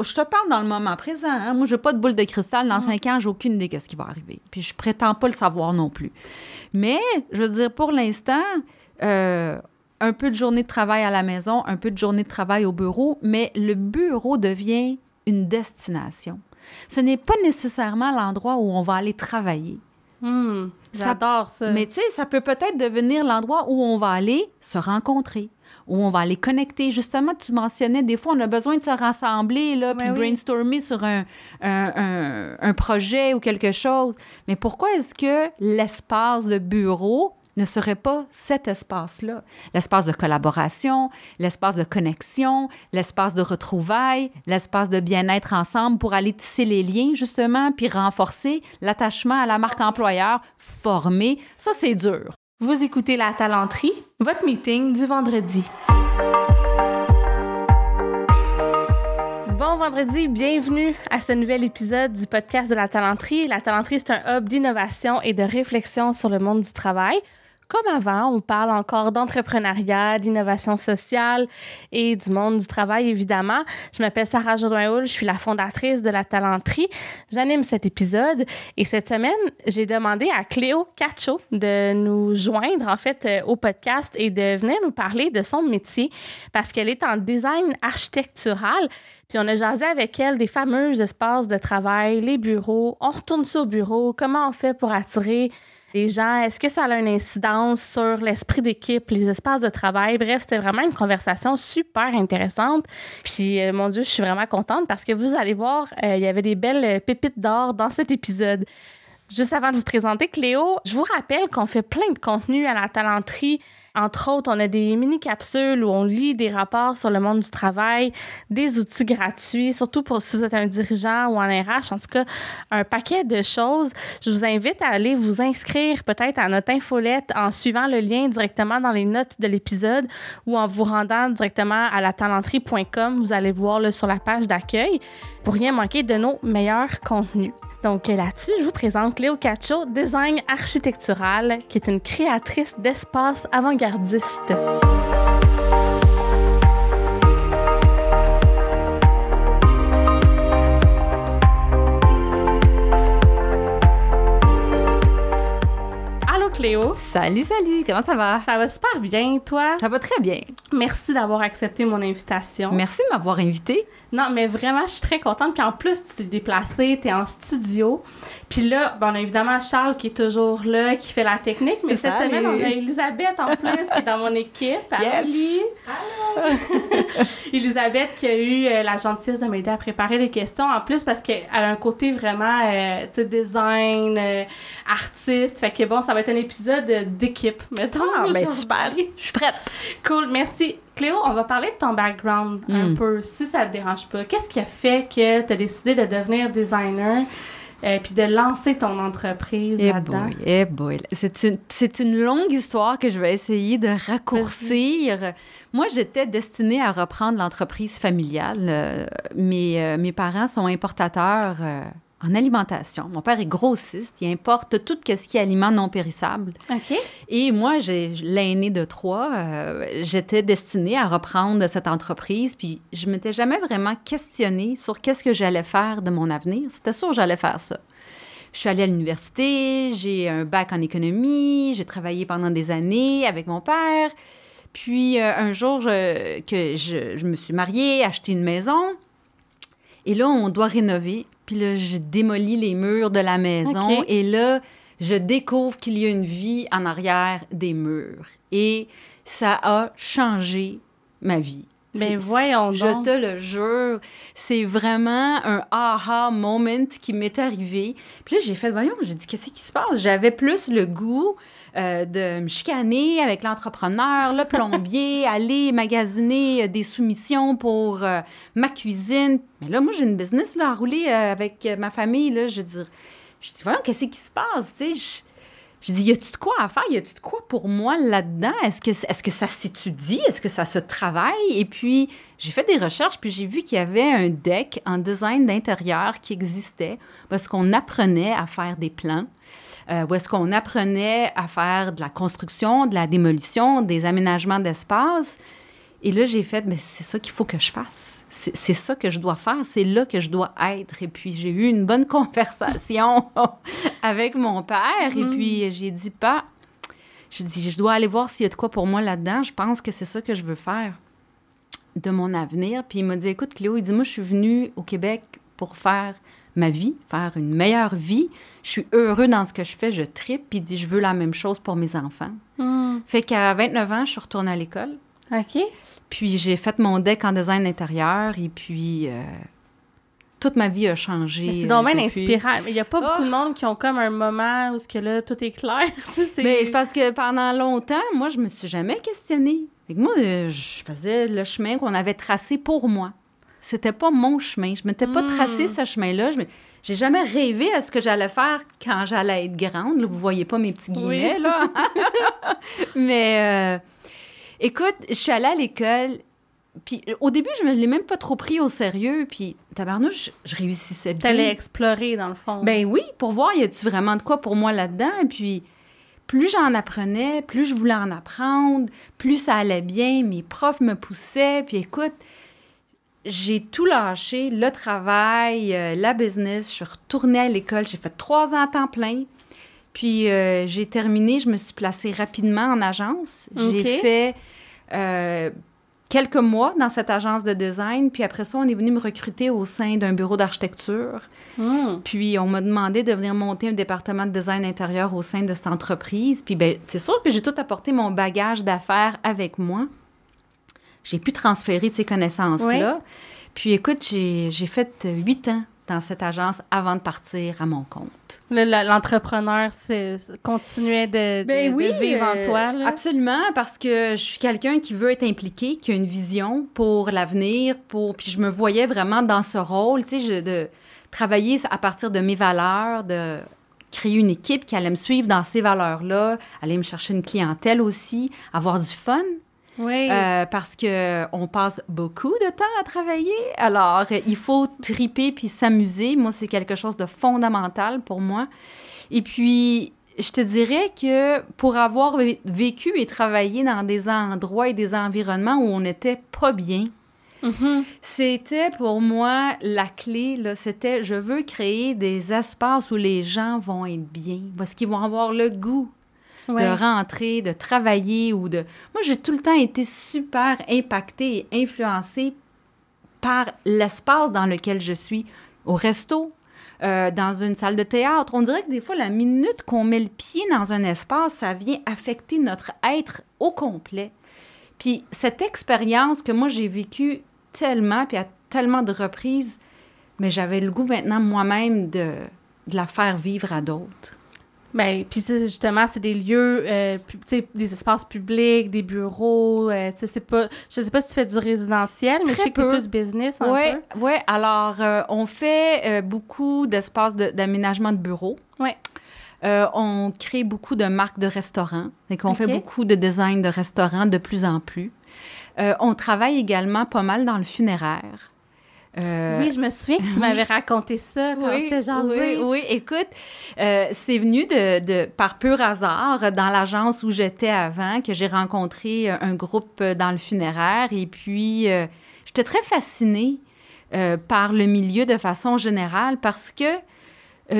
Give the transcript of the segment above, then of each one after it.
je te parle dans le moment présent. Hein. Moi, je n'ai pas de boule de cristal. Dans cinq ans, j'ai aucune idée de ce qui va arriver. Puis je prétends pas le savoir non plus. Mais, je veux dire, pour l'instant, euh, un peu de journée de travail à la maison, un peu de journée de travail au bureau, mais le bureau devient une destination. Ce n'est pas nécessairement l'endroit où on va aller travailler. Hmm, J'adore ça. Mais tu sais, ça peut peut-être devenir l'endroit où on va aller se rencontrer, où on va aller connecter. Justement, tu mentionnais, des fois, on a besoin de se rassembler, là, puis brainstormer sur un, un, un, projet ou quelque chose. Mais pourquoi est-ce que l'espace de bureau ne serait pas cet espace-là? L'espace de collaboration, l'espace de connexion, l'espace de retrouvailles, l'espace de bien-être ensemble pour aller tisser les liens, justement, puis renforcer l'attachement à la marque employeur, former. Ça, c'est dur. Vous écoutez La Talenterie, votre meeting du vendredi. Bon vendredi, bienvenue à ce nouvel épisode du podcast de la talenterie. La talenterie, c'est un hub d'innovation et de réflexion sur le monde du travail. Comme avant, on parle encore d'entrepreneuriat, d'innovation sociale et du monde du travail, évidemment. Je m'appelle Sarah jourdain je suis la fondatrice de la Talenterie. J'anime cet épisode et cette semaine, j'ai demandé à Cléo Cacho de nous joindre, en fait, euh, au podcast et de venir nous parler de son métier parce qu'elle est en design architectural. Puis on a jasé avec elle des fameux espaces de travail, les bureaux. On retourne ça au bureau. Comment on fait pour attirer les gens, est-ce que ça a une incidence sur l'esprit d'équipe, les espaces de travail? Bref, c'était vraiment une conversation super intéressante. Puis, euh, mon Dieu, je suis vraiment contente parce que vous allez voir, euh, il y avait des belles pépites d'or dans cet épisode. Juste avant de vous présenter Cléo, je vous rappelle qu'on fait plein de contenu à la talenterie. Entre autres, on a des mini-capsules où on lit des rapports sur le monde du travail, des outils gratuits, surtout pour si vous êtes un dirigeant ou en RH, en tout cas, un paquet de choses. Je vous invite à aller vous inscrire peut-être à notre infolette en suivant le lien directement dans les notes de l'épisode ou en vous rendant directement à la talenterie.com. Vous allez voir sur la page d'accueil pour rien manquer de nos meilleurs contenus. Donc là-dessus, je vous présente Cléo Cacho, design architectural, qui est une créatrice d'espace avant-gardiste. Allô Cléo? Salut, salut, comment ça va? Ça va super bien, toi? Ça va très bien. Merci d'avoir accepté mon invitation. Merci de m'avoir invitée. Non, mais vraiment, je suis très contente. Puis en plus, tu t'es déplacée, tu es en studio. Puis là, bon, on a évidemment Charles qui est toujours là, qui fait la technique. Mais cette semaine, on a Elisabeth en plus qui est dans mon équipe. Yes. Allô, Elisabeth qui a eu euh, la gentillesse de m'aider à préparer les questions. En plus, parce qu'elle a un côté vraiment, euh, tu sais, design, euh, artiste. Fait que bon, ça va être un épisode d'équipe, mettons. Ah, ben super. Je suis prête. Cool, merci. Cléo, on va parler de ton background un hmm. peu, si ça te dérange pas. Qu'est-ce qui a fait que tu as décidé de devenir designer? et euh, puis de lancer ton entreprise eh là-dedans? Eh boy, c'est une, c'est une longue histoire que je vais essayer de raccourcir. Moi, j'étais destinée à reprendre l'entreprise familiale. Euh, mes, euh, mes parents sont importateurs en alimentation. Mon père est grossiste, il importe tout ce qui est aliments non périssables. OK. Et moi, j'ai l'aîné de trois. Euh, j'étais destinée à reprendre cette entreprise, puis je m'étais jamais vraiment questionnée sur qu'est-ce que j'allais faire de mon avenir. C'était sûr que j'allais faire ça. Je suis allée à l'université, j'ai un bac en économie, j'ai travaillé pendant des années avec mon père. Puis euh, un jour que je, je me suis mariée, acheté une maison, et là, on doit rénover. Puis là, je démolis les murs de la maison et là, je découvre qu'il y a une vie en arrière des murs. Et ça a changé ma vie. Mais voyons Je te le jure, c'est vraiment un aha moment qui m'est arrivé. Puis là, j'ai fait, voyons, j'ai dit, qu'est-ce qui se passe? J'avais plus le goût euh, de me chicaner avec l'entrepreneur, le plombier, aller magasiner euh, des soumissions pour euh, ma cuisine. Mais là, moi, j'ai une business là, à rouler avec ma famille. Là, je veux dire, je dis, voyons, qu'est-ce qui se passe? Tu sais, je dis, y a-tu de quoi à faire? Y a-tu de quoi pour moi là-dedans? Est-ce que, est-ce que ça s'étudie? Est-ce que ça se travaille? Et puis, j'ai fait des recherches, puis j'ai vu qu'il y avait un deck en design d'intérieur qui existait parce qu'on apprenait à faire des plans. Euh, où est-ce qu'on apprenait à faire de la construction, de la démolition, des aménagements d'espace. Et là, j'ai fait, mais c'est ça qu'il faut que je fasse. C'est ça que je dois faire. C'est là que je dois être. Et puis, j'ai eu une bonne conversation avec mon père. Et Mhm. puis, j'ai dit, pas, je dis, je dois aller voir s'il y a de quoi pour moi là-dedans. Je pense que c'est ça que je veux faire de mon avenir. Puis, il m'a dit, écoute, Cléo, il dit, moi, je suis venue au Québec pour faire ma vie, faire une meilleure vie. Je suis heureux dans ce que je fais, je tripe. Puis, il dit, je veux la même chose pour mes enfants. Hmm. Fait qu'à 29 ans, je suis retournée à l'école. OK. Puis j'ai fait mon deck en design intérieur et puis euh, toute ma vie a changé. C'est euh, donc bien depuis. inspirant. Il n'y a pas beaucoup Ah! de monde qui ont comme un moment où ce que là, tout est clair. Tu sais, Mais c'est parce que pendant longtemps, moi, je me suis jamais questionnée. Fait que moi, euh, je faisais le chemin qu'on avait tracé pour moi. C'était pas mon chemin. Je m'étais pas Hmm. tracé ce chemin-là. Je J'ai jamais rêvé à ce que j'allais faire quand j'allais être grande. Là, vous voyez pas mes petits guillemets, Oui. là. Mais euh, écoute, je suis allée à l'école. Puis au début, je me l'ai même pas trop pris au sérieux. Puis tabarnouche, je, je réussissais bien. T'allais explorer, dans le fond. Ben oui, pour voir, y a-tu vraiment de quoi pour moi là-dedans? Et puis, plus j'en apprenais, plus je voulais en apprendre, plus ça allait bien, mes profs me poussaient. Puis écoute, j'ai tout lâché, le travail, euh, la business. Je suis retournée à l'école. J'ai fait trois ans à temps plein. Puis euh, j'ai terminé, je me suis placée rapidement en agence. J'ai fait euh, quelques mois dans cette agence de design. Puis après ça, on est venu me recruter au sein d'un bureau d'architecture. Hmm. Puis on m'a demandé de venir monter un département de design intérieur au sein de cette entreprise. Puis ben, c'est sûr que j'ai tout apporté mon bagage d'affaires avec moi. J'ai pu transférer ces connaissances-là. Puis écoute, j'ai fait huit ans dans cette agence avant de partir à mon compte. L'entrepreneur continuait de, de- Ben oui, de vivre euh, en toi. Là? Absolument, parce que je suis quelqu'un qui veut être impliqué, qui a une vision pour l'avenir, pour puis je me voyais vraiment dans ce rôle, tu sais, je- de travailler à partir de mes valeurs, de créer une équipe qui allait me suivre dans ces valeurs-là, aller me chercher une clientèle aussi, avoir du fun, Oui. euh, parce que on passe beaucoup de temps à travailler. Alors, il faut triper puis s'amuser. Moi, c'est quelque chose de fondamental pour moi. Et puis, je te dirais que pour avoir vé- vécu et travaillé dans des endroits et des environnements où on n'était pas bien, Mhm. c'était pour moi la clé. C'était je veux créer des espaces où les gens vont être bien, parce qu'ils vont avoir le goût De rentrer, de travailler ou de... Moi, j'ai tout le temps été super impactée et influencée par l'espace dans lequel je suis, au resto, euh, dans une salle de théâtre. On dirait que des fois, la minute qu'on met le pied dans un espace, ça vient affecter notre être au complet. Puis cette expérience que moi, j'ai vécue tellement, puis à tellement de reprises, mais j'avais le goût maintenant moi-même de, de la faire vivre à d'autres. Ben, puis c'est justement, c'est des lieux, euh, des espaces publics, des bureaux, euh, c'est pas... Je sais pas si tu fais du résidentiel, mais je Très sais que plus business un Oui, peu. ouais. Alors, euh, on fait euh, beaucoup d'espaces de- d'aménagement de, bureaux. Ouais. Euh, on crée beaucoup de marques de restaurants. Donc, on fait beaucoup de design de restaurants de plus en plus. On travaille également pas mal dans le funéraire. Euh, Oui, je me souviens que tu m'avais raconté ça quand oui, c'était jasé. oui, oui, écoute, euh, c'est venu de, de- par pur hasard dans l'agence où j'étais avant que j'ai rencontré euh, un groupe dans le funéraire et puis euh, j'étais très fascinée par le milieu de façon générale parce que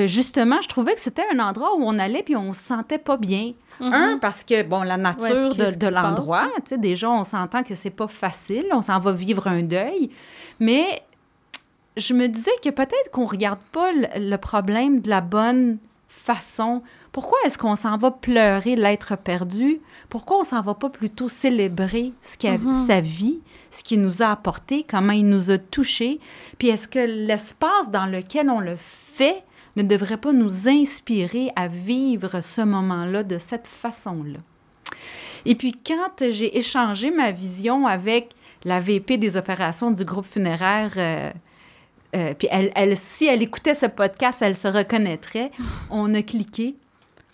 justement, je trouvais que c'était un endroit où on allait puis on se sentait pas bien. Mhm. Un, parce que, bon, la nature Ouais, de, de l'endroit, hein. tu sais, déjà, on s'entend que c'est pas facile, on s'en va vivre un deuil, mais je me disais que peut-être qu'on regarde pas le, problème de la bonne façon. Pourquoi est-ce qu'on s'en va pleurer l'être perdu? Pourquoi on s'en va pas plutôt célébrer ce qui a, Mhm. sa vie, ce qu'il nous a apporté, comment il nous a touchés? Puis est-ce que l'espace dans lequel on le fait ne devrait pas nous inspirer à vivre ce moment-là de cette façon-là? Et puis quand j'ai échangé ma vision avec la VP des opérations du groupe funéraire, euh, euh, puis elle, elle, si elle écoutait ce podcast, elle se reconnaîtrait. On a cliqué.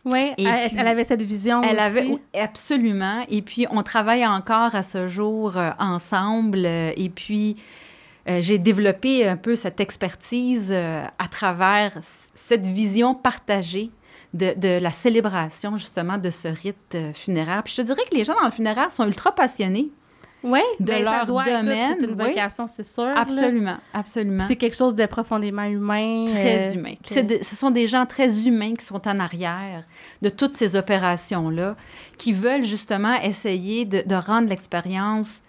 Oui, elle, avait cette vision Elle aussi. avait absolument. Et puis on travaille encore à ce jour euh, ensemble. euh, et puis j'ai développé un peu cette expertise à travers cette vision partagée de, de la célébration justement de ce rite funéraire. Puis je te dirais que les gens dans le funéraire sont ultra passionnés. Oui, de ben, ça leur doit, domaine. C'est une oui. vocation, c'est sûr. là. Absolument, absolument. C'est quelque chose de profondément humain. Très euh, humain. que- de- ce sont des gens très humains qui sont en arrière de toutes ces opérations-là, qui veulent justement essayer de, de rendre l'expérience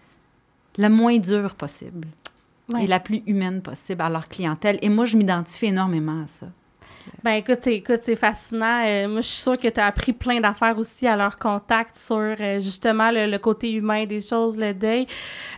la moins dure possible Ouais. et la plus humaine possible à leur clientèle. Et moi, je m'identifie énormément à ça. Ben écoute, c'est, écoute, c'est fascinant. Euh, moi, je suis sûre que tu as appris plein d'affaires aussi à leur contact sur euh, justement le, le côté humain des choses, le deuil.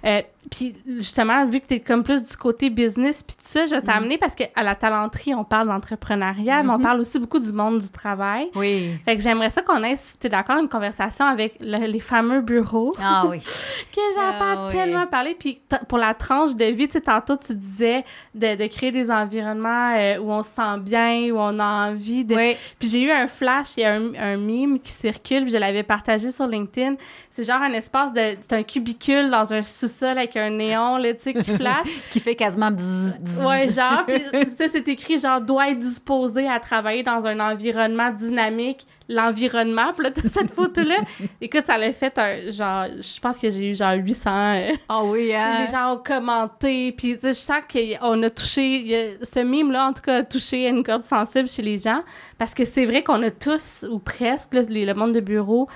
Euh, puis justement, vu que tu es comme plus du côté business, puis tout ça, je vais t'amener parce qu'à la talenterie, on parle d'entrepreneuriat, mais on Mhm. parle aussi beaucoup du monde du travail. Oui. Fait que j'aimerais ça qu'on ait, si t'es d'accord, une conversation avec le- les fameux bureaux Ah oui. que j'entends Ah oui. tellement parler. Puis pour la tranche de vie, tu sais, tantôt tu disais de, de créer des environnements euh, où on se sent bien, où on a envie de... Oui. Puis j'ai eu un flash, il y a un, un meme qui circule, puis je l'avais partagé sur LinkedIn. C'est genre un espace de... C'est un cubicule dans un sous-sol avec un néon, là, tu sais, qui flash. Qui fait quasiment bzz, bzz. Ouais, genre, puis ça, c'est écrit, genre, doit être disposé à travailler dans un environnement dynamique, l'environnement. Puis là, t'as cette photo-là. Écoute, ça l'a fait un, genre, je pense que j'ai eu genre 800. euh, Ah oui, hein? les gens ont commenté, puis tu sais, je sens qu'on a touché, ce mime-là, en tout cas, a touché une corde sensible chez les gens, parce que c'est vrai qu'on a tous, ou presque, là, les- le monde de bureau,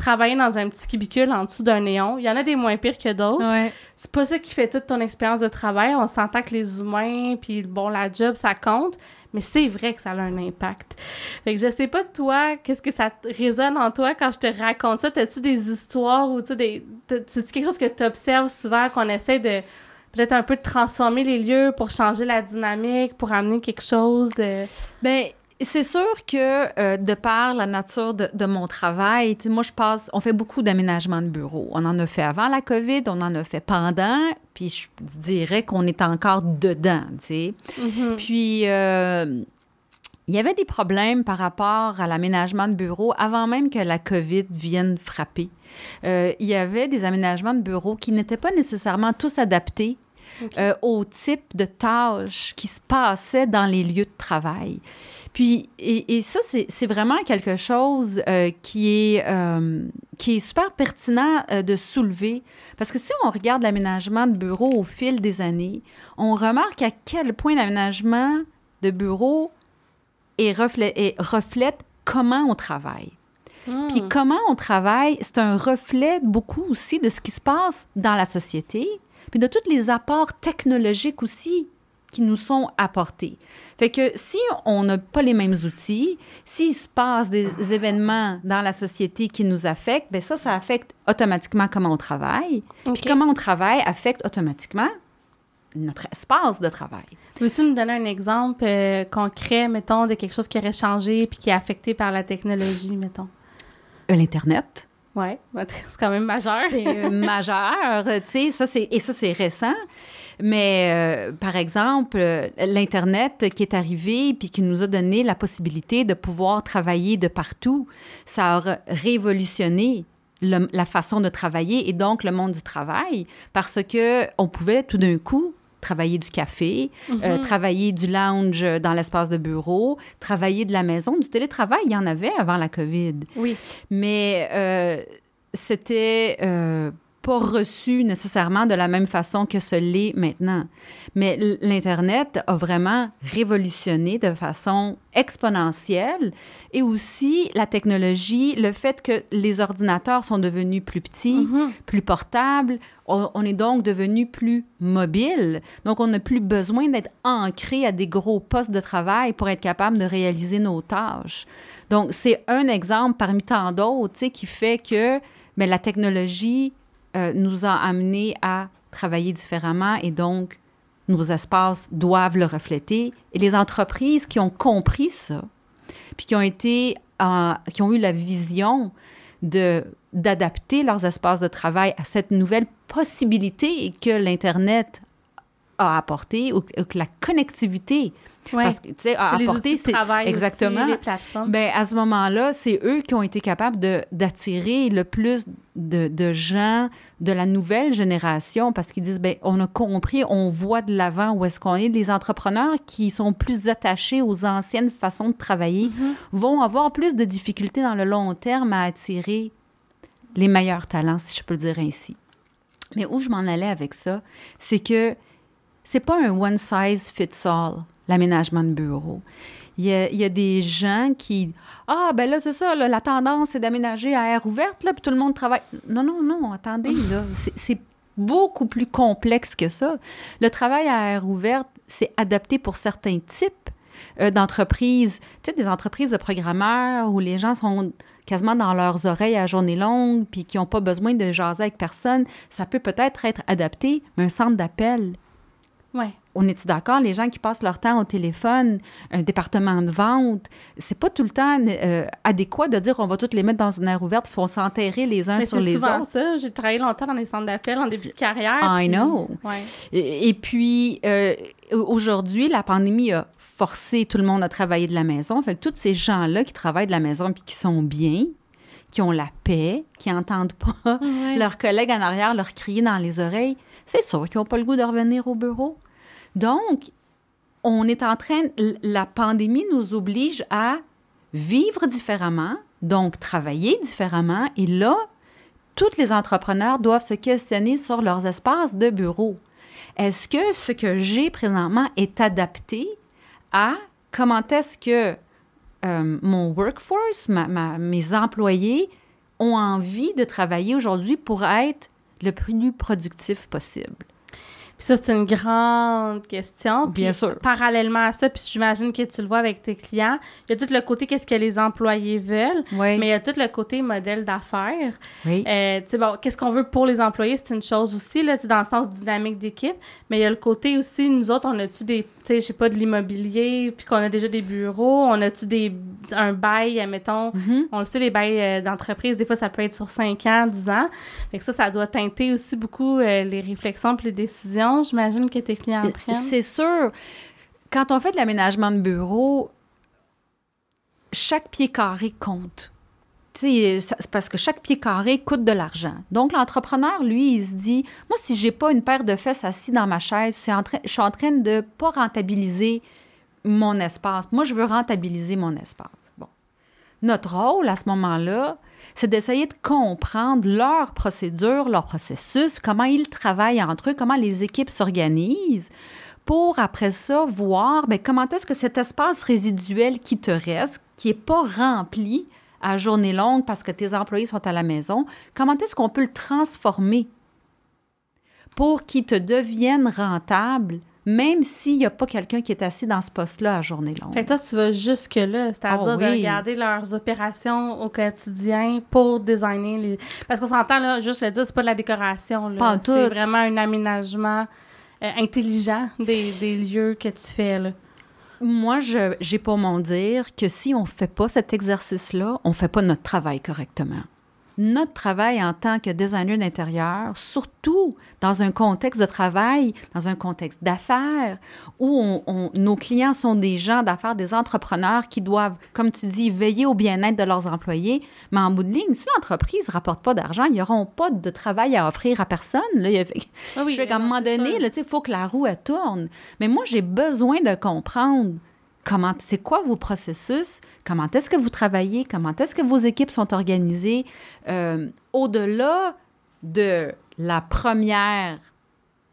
travaillé dans un petit cubicule en dessous d'un néon. Il y en a des moins pires que d'autres. Ouais. C'est pas ça qui fait toute ton expérience de travail. On s'entend que les humains, puis bon, la job, ça compte, mais c'est vrai que ça a un impact. Fait que je sais pas, toi, qu'est-ce que ça résonne en toi quand je te raconte ça? T'as-tu des histoires ou tu des... c'est-tu quelque chose que tu observes souvent, qu'on essaie de peut-être un peu de transformer les lieux pour changer la dynamique, pour amener quelque chose? euh, Ben, c'est sûr que euh, de par la nature de, de mon travail, moi, je passe, on fait beaucoup d'aménagements de bureaux. On en a fait avant la COVID, on en a fait pendant, puis je dirais qu'on est encore dedans, tu sais. mhm. Puis, euh, il y avait des problèmes par rapport à l'aménagement de bureaux avant même que la COVID vienne frapper. Euh, il y avait des aménagements de bureaux qui n'étaient pas nécessairement tous adaptés au type de tâches qui se passaient dans les lieux de travail. Puis, et, et ça, c'est vraiment quelque chose euh, qui, est, euh, qui est super pertinent euh, de soulever. Parce que si on regarde l'aménagement de bureaux au fil des années, on remarque à quel point l'aménagement de bureaux est reflète, est- reflète comment on travaille. Puis Mm. comment on travaille, c'est un reflet beaucoup aussi de ce qui se passe dans la société, puis de tous les apports technologiques aussi qui nous sont apportés. Fait que si on n'a pas les mêmes outils, s'il se passe des événements dans la société qui nous affectent, ben ça, ça affecte automatiquement comment on travaille. Ok. Puis comment on travaille affecte automatiquement notre espace de travail. Peux-tu nous donner un exemple euh, concret, mettons, de quelque chose qui aurait changé puis qui est affecté par la technologie, mettons? Euh, L'Internet, Ouais, c'est quand même majeur. C'est euh, majeur, tu sais, ça c'est et ça c'est récent. Mais euh, par exemple, euh, l'internet qui est arrivé puis qui nous a donné la possibilité de pouvoir travailler de partout, ça a révolutionné le- la façon de travailler et donc le monde du travail parce que on pouvait tout d'un coup travailler du café, euh, Mhm. travailler du lounge dans l'espace de bureau, travailler de la maison, du télétravail, il y en avait avant la COVID Oui. mais euh, c'était euh, pas reçu nécessairement de la même façon que ce l'est maintenant. Mais l'Internet a vraiment révolutionné de façon exponentielle et aussi la technologie, le fait que les ordinateurs sont devenus plus petits, Mhm. plus portables, on, on est donc devenu plus mobile. Donc, on n'a plus besoin d'être ancré à des gros postes de travail pour être capable de réaliser nos tâches. Donc, c'est un exemple parmi tant d'autres, qui fait que mais la technologie euh, nous a amenés à travailler différemment et donc nos espaces doivent le refléter. Et les entreprises qui ont compris ça, puis qui ont été, euh, qui ont eu la vision d'adapter leurs espaces de travail à cette nouvelle possibilité que l'Internet a apporté ou, ou que la connectivité Ouais. parce que, tu sais, a C'est les apporté, outils de travail exactement. aussi, les plateformes. Ben, à ce moment-là, c'est eux qui ont été capables d'attirer le plus de, de gens de la nouvelle génération parce qu'ils disent, ben, on a compris, on voit de l'avant où est-ce qu'on est. Les entrepreneurs qui sont plus attachés aux anciennes façons de travailler Mhm. vont avoir plus de difficultés dans le long terme à attirer les meilleurs talents, si je peux le dire ainsi. Mais où je m'en allais avec ça, c'est que c'est pas un one size fits all, l'aménagement de bureau. Il y, a, il y, a, des gens qui ah ben là c'est ça la tendance c'est d'aménager à air ouverte là puis tout le monde travaille non non non attendez là c'est beaucoup plus complexe que ça le travail à air ouverte c'est adapté pour certains types euh, d'entreprises tu sais des entreprises de programmeurs où les gens sont quasiment dans leurs oreilles à journée longue, puis qui n'ont pas besoin de jaser avec personne, ça peut peut-être être adapté, mais un centre d'appel. Ouais. On est d'accord? Les gens qui passent leur temps au téléphone, un département de vente, c'est pas tout le temps euh, adéquat de dire on va toutes les mettre dans une aire ouverte, faut s'enterrer les uns Mais sur les souvent autres. ça. J'ai travaillé longtemps dans les centres d'appel en début de carrière. I puis- know. Ouais. Et, et puis, euh, aujourd'hui, la pandémie a forcé tout le monde à travailler de la maison. Fait que tous ces gens-là qui travaillent de la maison puis qui sont bien, qui ont la paix, qui n'entendent pas Ouais. leurs collègues en arrière leur crier dans les oreilles, c'est sûr qu'ils n'ont pas le goût de revenir au bureau. Donc, on est en train, la pandémie nous oblige à vivre différemment, donc travailler différemment. Et là, tous les entrepreneurs doivent se questionner sur leurs espaces de bureau. Est-ce que ce que j'ai présentement est adapté à comment est-ce que euh, mon workforce, mes employés ont envie de travailler aujourd'hui pour être le plus productif possible? Puis ça, c'est une grande question. Puis Bien sûr. Parallèlement à ça, puis j'imagine que tu le vois avec tes clients, il y a tout le côté qu'est-ce que les employés veulent, Oui. mais il y a tout le côté modèle d'affaires. oui. Euh, tu sais, bon, qu'est-ce qu'on veut pour les employés, c'est une chose aussi, là, dans le sens dynamique d'équipe, mais il y a le côté aussi, nous autres, on a-tu des, tu sais, je sais pas, de l'immobilier, puis qu'on a déjà des bureaux, on a-tu des, un bail, admettons, Mhm. on le sait, les bails euh, d'entreprise, des fois, ça peut être sur 5 ans, 10 ans. Fait que ça, ça doit teinter aussi beaucoup euh, les réflexions puis les décisions, j'imagine, que tes clients prennent. C'est sûr. Quand on fait de l'aménagement de bureau, chaque pied carré compte. C'est parce que chaque pied carré coûte de l'argent. Donc, l'entrepreneur, lui, il se dit, moi, si j'ai pas une paire de fesses assis dans ma chaise, je suis en train de pas rentabiliser mon espace. Moi, je veux rentabiliser mon espace. Bon. Notre rôle à ce moment-là, c'est d'essayer de comprendre leur procédure, leur processus, comment ils travaillent entre eux, comment les équipes s'organisent, pour après ça voir ben, comment est-ce que cet espace résiduel qui te reste, qui n'est pas rempli à journée longue parce que tes employés sont à la maison, comment est-ce qu'on peut le transformer pour qu'il te devienne rentable, même s'il n'y a pas quelqu'un qui est assis dans ce poste-là à journée longue? Fait que toi, tu vas jusque-là, c'est-à-dire Ah de regarder leurs opérations au quotidien pour designer les... Parce qu'on s'entend, là, juste le dire, c'est pas de la décoration, C'est vraiment un aménagement euh, intelligent des, des lieux que tu fais, là. Moi, je j'ai pas mon dire que si on fait pas cet exercice-là, on fait pas notre travail correctement. Notre travail en tant que designer d'intérieur, surtout dans un contexte de travail, dans un contexte d'affaires, où on- on- nos clients sont des gens d'affaires, des entrepreneurs qui doivent, comme tu dis, veiller au bien-être de leurs employés. Mais en bout de ligne, si l'entreprise ne rapporte pas d'argent, ils n'auront pas de travail à offrir à personne. Là, il Ah oui, je fais qu'à un moment donné, il faut que la roue elle tourne. Mais moi, j'ai besoin de comprendre comment, c'est quoi vos processus, comment est-ce que vous travaillez, comment est-ce que vos équipes sont organisées, euh, au-delà de la première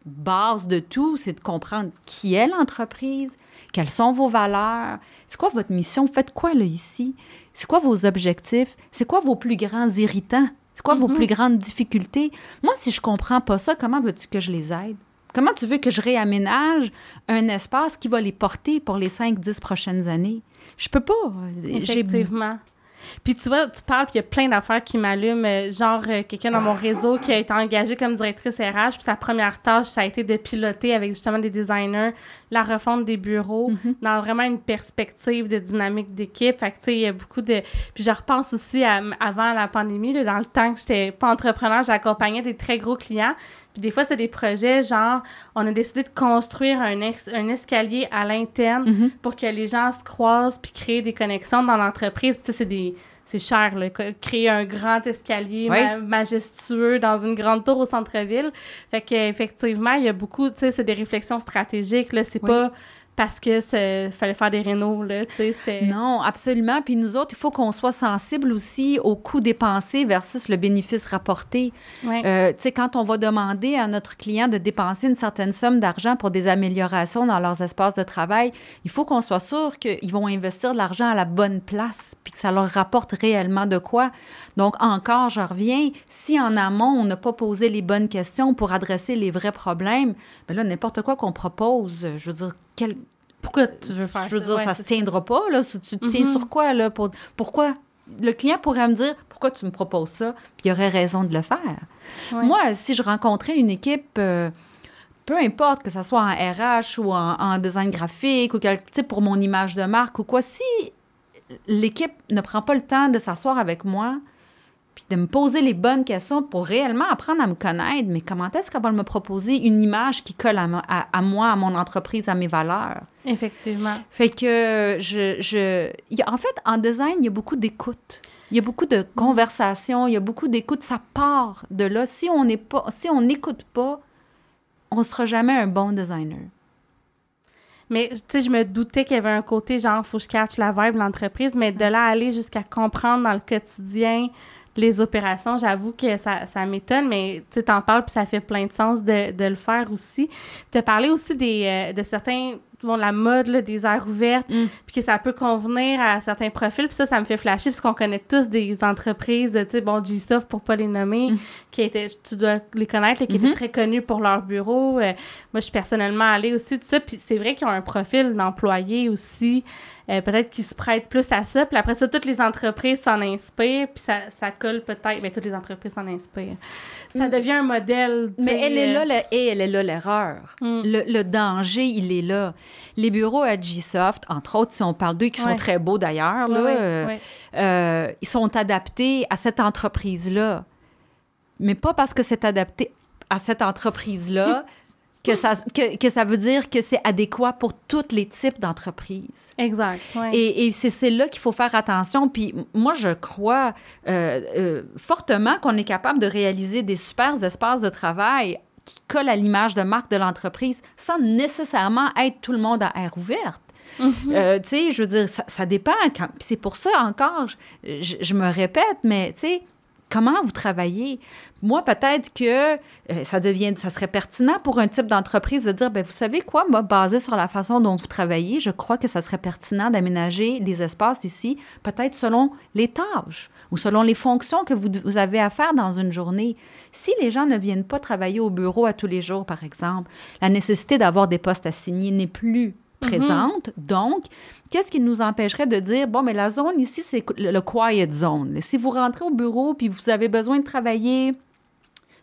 base de tout, c'est de comprendre qui est l'entreprise, quelles sont vos valeurs, c'est quoi votre mission, vous faites quoi là ici, c'est quoi vos objectifs, c'est quoi vos plus grands irritants, c'est quoi vos Mhm. plus grandes difficultés? Moi, si je comprends pas ça, comment veux-tu que je les aide? Comment tu veux que je réaménage un espace qui va les porter pour les 5-10 prochaines années? Je peux pas. Effectivement. Puis tu vois, tu parles, puis il y a plein d'affaires qui m'allument. euh, genre, euh, quelqu'un dans mon réseau qui a été engagé comme directrice RH, puis sa première tâche, ça a été de piloter avec justement des designers la refonte des bureaux dans vraiment une perspective de dynamique d'équipe. Fait que, tu sais, il y a beaucoup de... Puis je repense aussi à, avant la pandémie, là, dans le temps que j'étais pas entrepreneur, j'accompagnais des très gros clients. Puis des fois, c'était des projets genre, on a décidé de construire un, ex- un escalier à l'interne Mhm. pour que les gens se croisent puis créer des connexions dans l'entreprise. Puis tu sais, c'est des c'est cher là, créer un grand escalier Oui. ma- majestueux dans une grande tour au centre-ville. Fait que effectivement, il y a beaucoup, tu sais, c'est des réflexions stratégiques là, c'est Oui. pas parce que fallait faire des rénaux, là, tu sais, Non, absolument. Puis nous autres, il faut qu'on soit sensible aussi au coût dépensé versus le bénéfice rapporté. Euh, tu sais, quand on va demander à notre client de dépenser une certaine somme d'argent pour des améliorations dans leurs espaces de travail, il faut qu'on soit sûr qu'ils vont investir de l'argent à la bonne place, puis que ça leur rapporte réellement de quoi. Donc, encore, je reviens, si en amont, on n'a pas posé les bonnes questions pour adresser les vrais problèmes, bien là, n'importe quoi qu'on propose, je veux dire, pourquoi tu veux faire ça? Je veux dire, ça ne se tiendra pas, là? Tu, tiens mm-hmm. sur quoi, là? Pour... Pourquoi? Le client pourrait me dire, pourquoi tu me proposes ça? Puis il y aurait raison de le faire. Moi, si je rencontrais une équipe... Euh, peu importe que ce soit en RH ou en, design graphique ou sais, pour mon image de marque ou quoi, si l'équipe ne prend pas le temps de s'asseoir avec moi, puis de me poser les bonnes questions pour réellement apprendre à me connaître. Mais comment est-ce qu'elle va me proposer une image qui colle à, moi, à mon entreprise, à mes valeurs? Effectivement. Fait que je... je en fait, en design, il y a beaucoup d'écoute. Il y a beaucoup de conversation, il y a beaucoup d'écoute. Ça part de là. Si on n'est pas, si on n'écoute pas, on ne sera jamais un bon designer. Mais, tu sais, je me doutais qu'il y avait un côté genre, faut que je catch la vibe de l'entreprise, mais de là aller jusqu'à comprendre dans le quotidien les opérations, j'avoue que ça, ça m'étonne, mais tu t'en parles puis ça fait plein de sens de, de le faire aussi. Tu as parlé aussi des, euh, de certains bon, la mode là, des aires ouvertes, mm. puis que ça peut convenir à certains profils. Puis ça, ça me fait flasher, puisqu'on connaît tous des entreprises, tu sais, bon, G-Soft, pour pas les nommer, mm. qui étaient, tu dois les connaître, qui étaient mm-hmm. très connus pour leur bureau. Euh, moi, je suis personnellement allée aussi, tout ça. Puis c'est vrai qu'ils ont un profil d'employé aussi. Euh, peut-être qu'ils se prêtent plus à ça. Puis après ça, toutes les entreprises s'en inspirent, puis ça, ça colle peut-être. Mais toutes les entreprises s'en inspirent. Ça mm. devient un modèle. Mais elle est là, le, et elle est là l'erreur. Le, le, danger, il est là. Les bureaux à G-Soft, entre autres, si on parle d'eux, qui sont très beaux d'ailleurs, euh, euh, ils sont adaptés à cette entreprise-là. Mais pas parce que c'est adapté à cette entreprise-là que ça, que, ça veut dire que c'est adéquat pour tous les types d'entreprises. Exact. Et, et c'est là qu'il faut faire attention. Puis moi, je crois euh, euh, fortement qu'on est capable de réaliser des super espaces de travail qui collent à l'image de marque de l'entreprise sans nécessairement être tout le monde à air ouverte. Mm-hmm. Euh, tu sais, je veux dire, ça, dépend. C'est pour ça encore, je, je me répète, mais tu sais, comment vous travaillez? Moi, peut-être que euh, ça devient, ça serait pertinent pour un type d'entreprise de dire, ben vous savez quoi, moi, basé sur la façon dont vous travaillez, je crois que ça serait pertinent d'aménager les espaces ici, peut-être selon les tâches ou selon les fonctions que vous, vous, avez à faire dans une journée. Si les gens ne viennent pas travailler au bureau à tous les jours, par exemple, la nécessité d'avoir des postes assignés n'est plus Donc, qu'est-ce qui nous empêcherait de dire, bon, mais la zone ici, c'est le, quiet zone. Si vous rentrez au bureau puis vous avez besoin de travailler,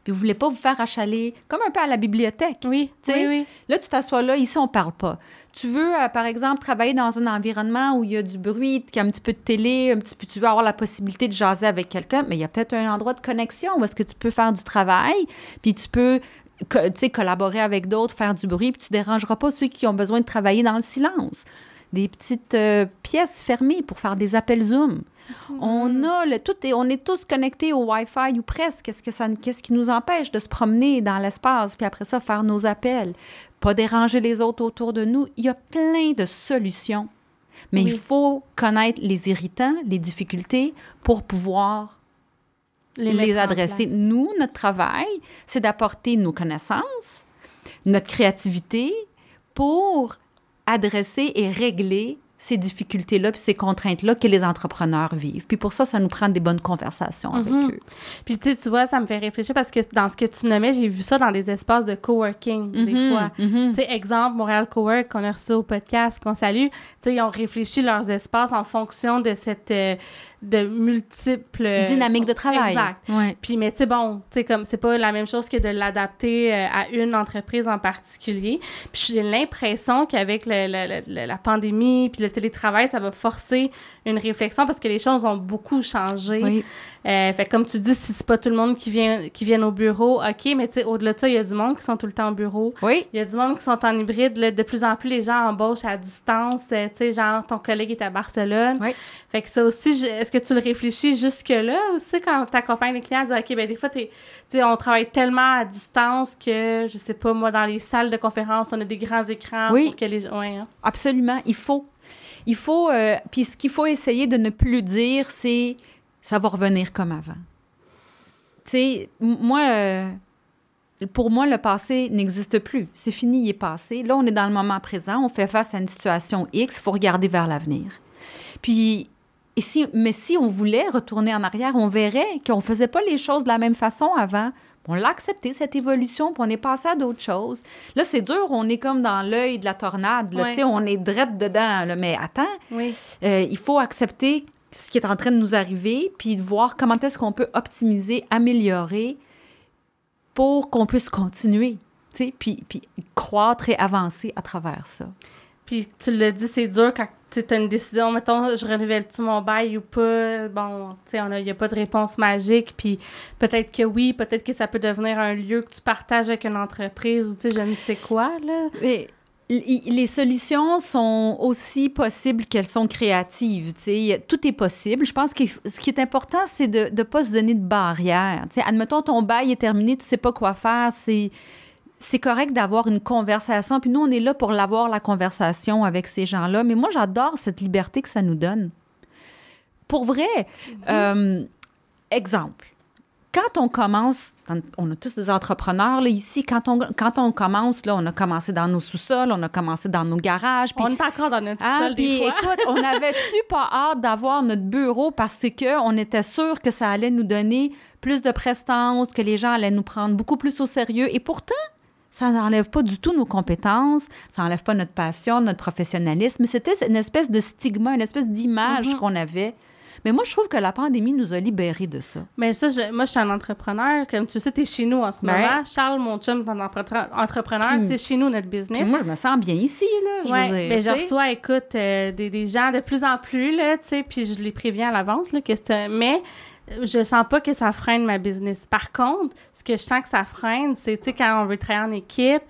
puis vous voulez pas vous faire achaler, comme un peu à la bibliothèque. Oui, oui, oui. Là, tu t'assois là, ici, on parle pas. Tu veux, euh, par exemple, travailler dans un environnement où il y a du bruit, qu'il y a un petit peu de télé, un petit peu, tu veux avoir la possibilité de jaser avec quelqu'un, mais il y a peut-être un endroit de connexion où est-ce que tu peux faire du travail, puis tu peux tu sais, collaborer avec d'autres, faire du bruit, puis tu dérangeras pas ceux qui ont besoin de travailler dans le silence. Des petites euh, pièces fermées pour faire des appels Zoom. On a le tout et on est tous connectés au Wi-Fi ou presque. Qu'est-ce que ça, qu'est-ce qui nous empêche de se promener dans l'espace puis après ça faire nos appels, pas déranger les autres autour de nous. Il y a plein de solutions, mais il faut connaître les irritants, les difficultés pour pouvoir les, adresser. Nous, notre travail, c'est d'apporter nos connaissances, notre créativité pour adresser et régler ces difficultés-là puis ces contraintes-là que les entrepreneurs vivent. Puis pour ça, ça nous prend des bonnes conversations avec mhm. eux. Puis tu vois, ça me fait réfléchir parce que dans ce que tu nommais, j'ai vu ça dans des espaces de coworking des mhm, fois. Mhm. Tu sais, exemple, Montréal Cowork qu'on a reçu au podcast, qu'on salue, tu sais, ils ont réfléchi leurs espaces en fonction de cette... Euh, de multiples dynamiques de travail. Exact. Puis mais c'est bon, tu sais comme c'est pas la même chose que de l'adapter euh, à une entreprise en particulier. Puis j'ai l'impression qu'avec la pandémie puis le télétravail, ça va forcer une réflexion parce que les choses ont beaucoup changé. Oui. Euh, fait que comme tu dis, si c'est pas tout le monde qui vient qui vient au bureau, OK, mais tu sais, au-delà de ça, il y a du monde qui sont tout le temps au bureau. Oui. Il y a du monde qui sont en hybride. là. de plus en plus, les gens embauchent à distance. euh, tu sais, genre, ton collègue est à Barcelone. Oui. Fait que ça aussi, je- que tu le réfléchis jusque-là aussi quand tu accompagnes les clients? Dire, OK, ben des fois, t'es- on travaille tellement à distance que, je sais pas, moi, dans les salles de conférence, on a des grands écrans Oui. pour que les gens... Ouais, hein. Absolument, il faut. Il faut. euh, puis ce qu'il faut essayer de ne plus dire, c'est ça va revenir comme avant. Tu sais, moi, euh, pour moi, le passé n'existe plus. C'est fini, il est passé. Là, on est dans le moment présent, on fait face à une situation X, il faut regarder vers l'avenir. Puis, et si, mais si on voulait retourner en arrière, on verrait qu'on ne faisait pas les choses de la même façon avant. On l'a accepté, cette évolution, puis on est passé à d'autres choses. Là, c'est dur, on est comme dans l'œil de la tornade. Là, Ouais. On est drette dedans. là. mais attends, Oui. euh, il faut accepter ce qui est en train de nous arriver, puis de voir comment est-ce qu'on peut optimiser, améliorer pour qu'on puisse continuer, puis, puis croître et avancer à travers ça. Puis tu l'as dit, c'est dur quand tu as une décision, mettons, je renouvelle-tu mon bail ou pas? Bon, tu sais, il n'y a pas de réponse magique, puis peut-être que oui, peut-être que ça peut devenir un lieu que tu partages avec une entreprise ou tu sais, je ne sais quoi, là. Mais les solutions sont aussi possibles qu'elles sont créatives. tu sais. Tout est possible. Je pense que ce qui est important, c'est de ne pas se donner de barrières. Tu sais, admettons, ton bail est terminé, tu sais pas quoi faire. C'est, c'est correct d'avoir une conversation. Puis nous, on est là pour l'avoir, la conversation avec ces gens-là. Mais moi, j'adore cette liberté que ça nous donne. Pour vrai, euh, exemple, quand on commence, on a tous des entrepreneurs là, ici, quand on, quand on commence, là, on a commencé dans nos sous-sols, on a commencé dans nos garages. puis- On est encore dans notre ah, sol des fois. écoute, on avait-tu pas hâte d'avoir notre bureau parce que on était sûr que ça allait nous donner plus de prestance, que les gens allaient nous prendre beaucoup plus au sérieux? Et pourtant, ça n'enlève pas du tout nos compétences, ça n'enlève pas notre passion, notre professionnalisme. Mais c'était une espèce de stigma, une espèce d'image Mhm. qu'on avait. Mais moi, je trouve que la pandémie nous a libérés de ça. Mais ça, je- moi, je suis un entrepreneur. Comme tu sais, tu es chez nous en ce Ben. moment. Charles, mon chum, est un empre- entrepreneur. C'est chez nous notre business. Puis moi, je me sens bien ici, là. Je Ouais, veux dire, ben, je reçois, écoute, euh, des, des gens de plus en plus, là, tu sais, puis je les préviens à l'avance, là, que c'est Mais je sens pas que ça freine ma business. Par contre, ce que je sens que ça freine, c'est, tu sais, quand on veut travailler en équipe,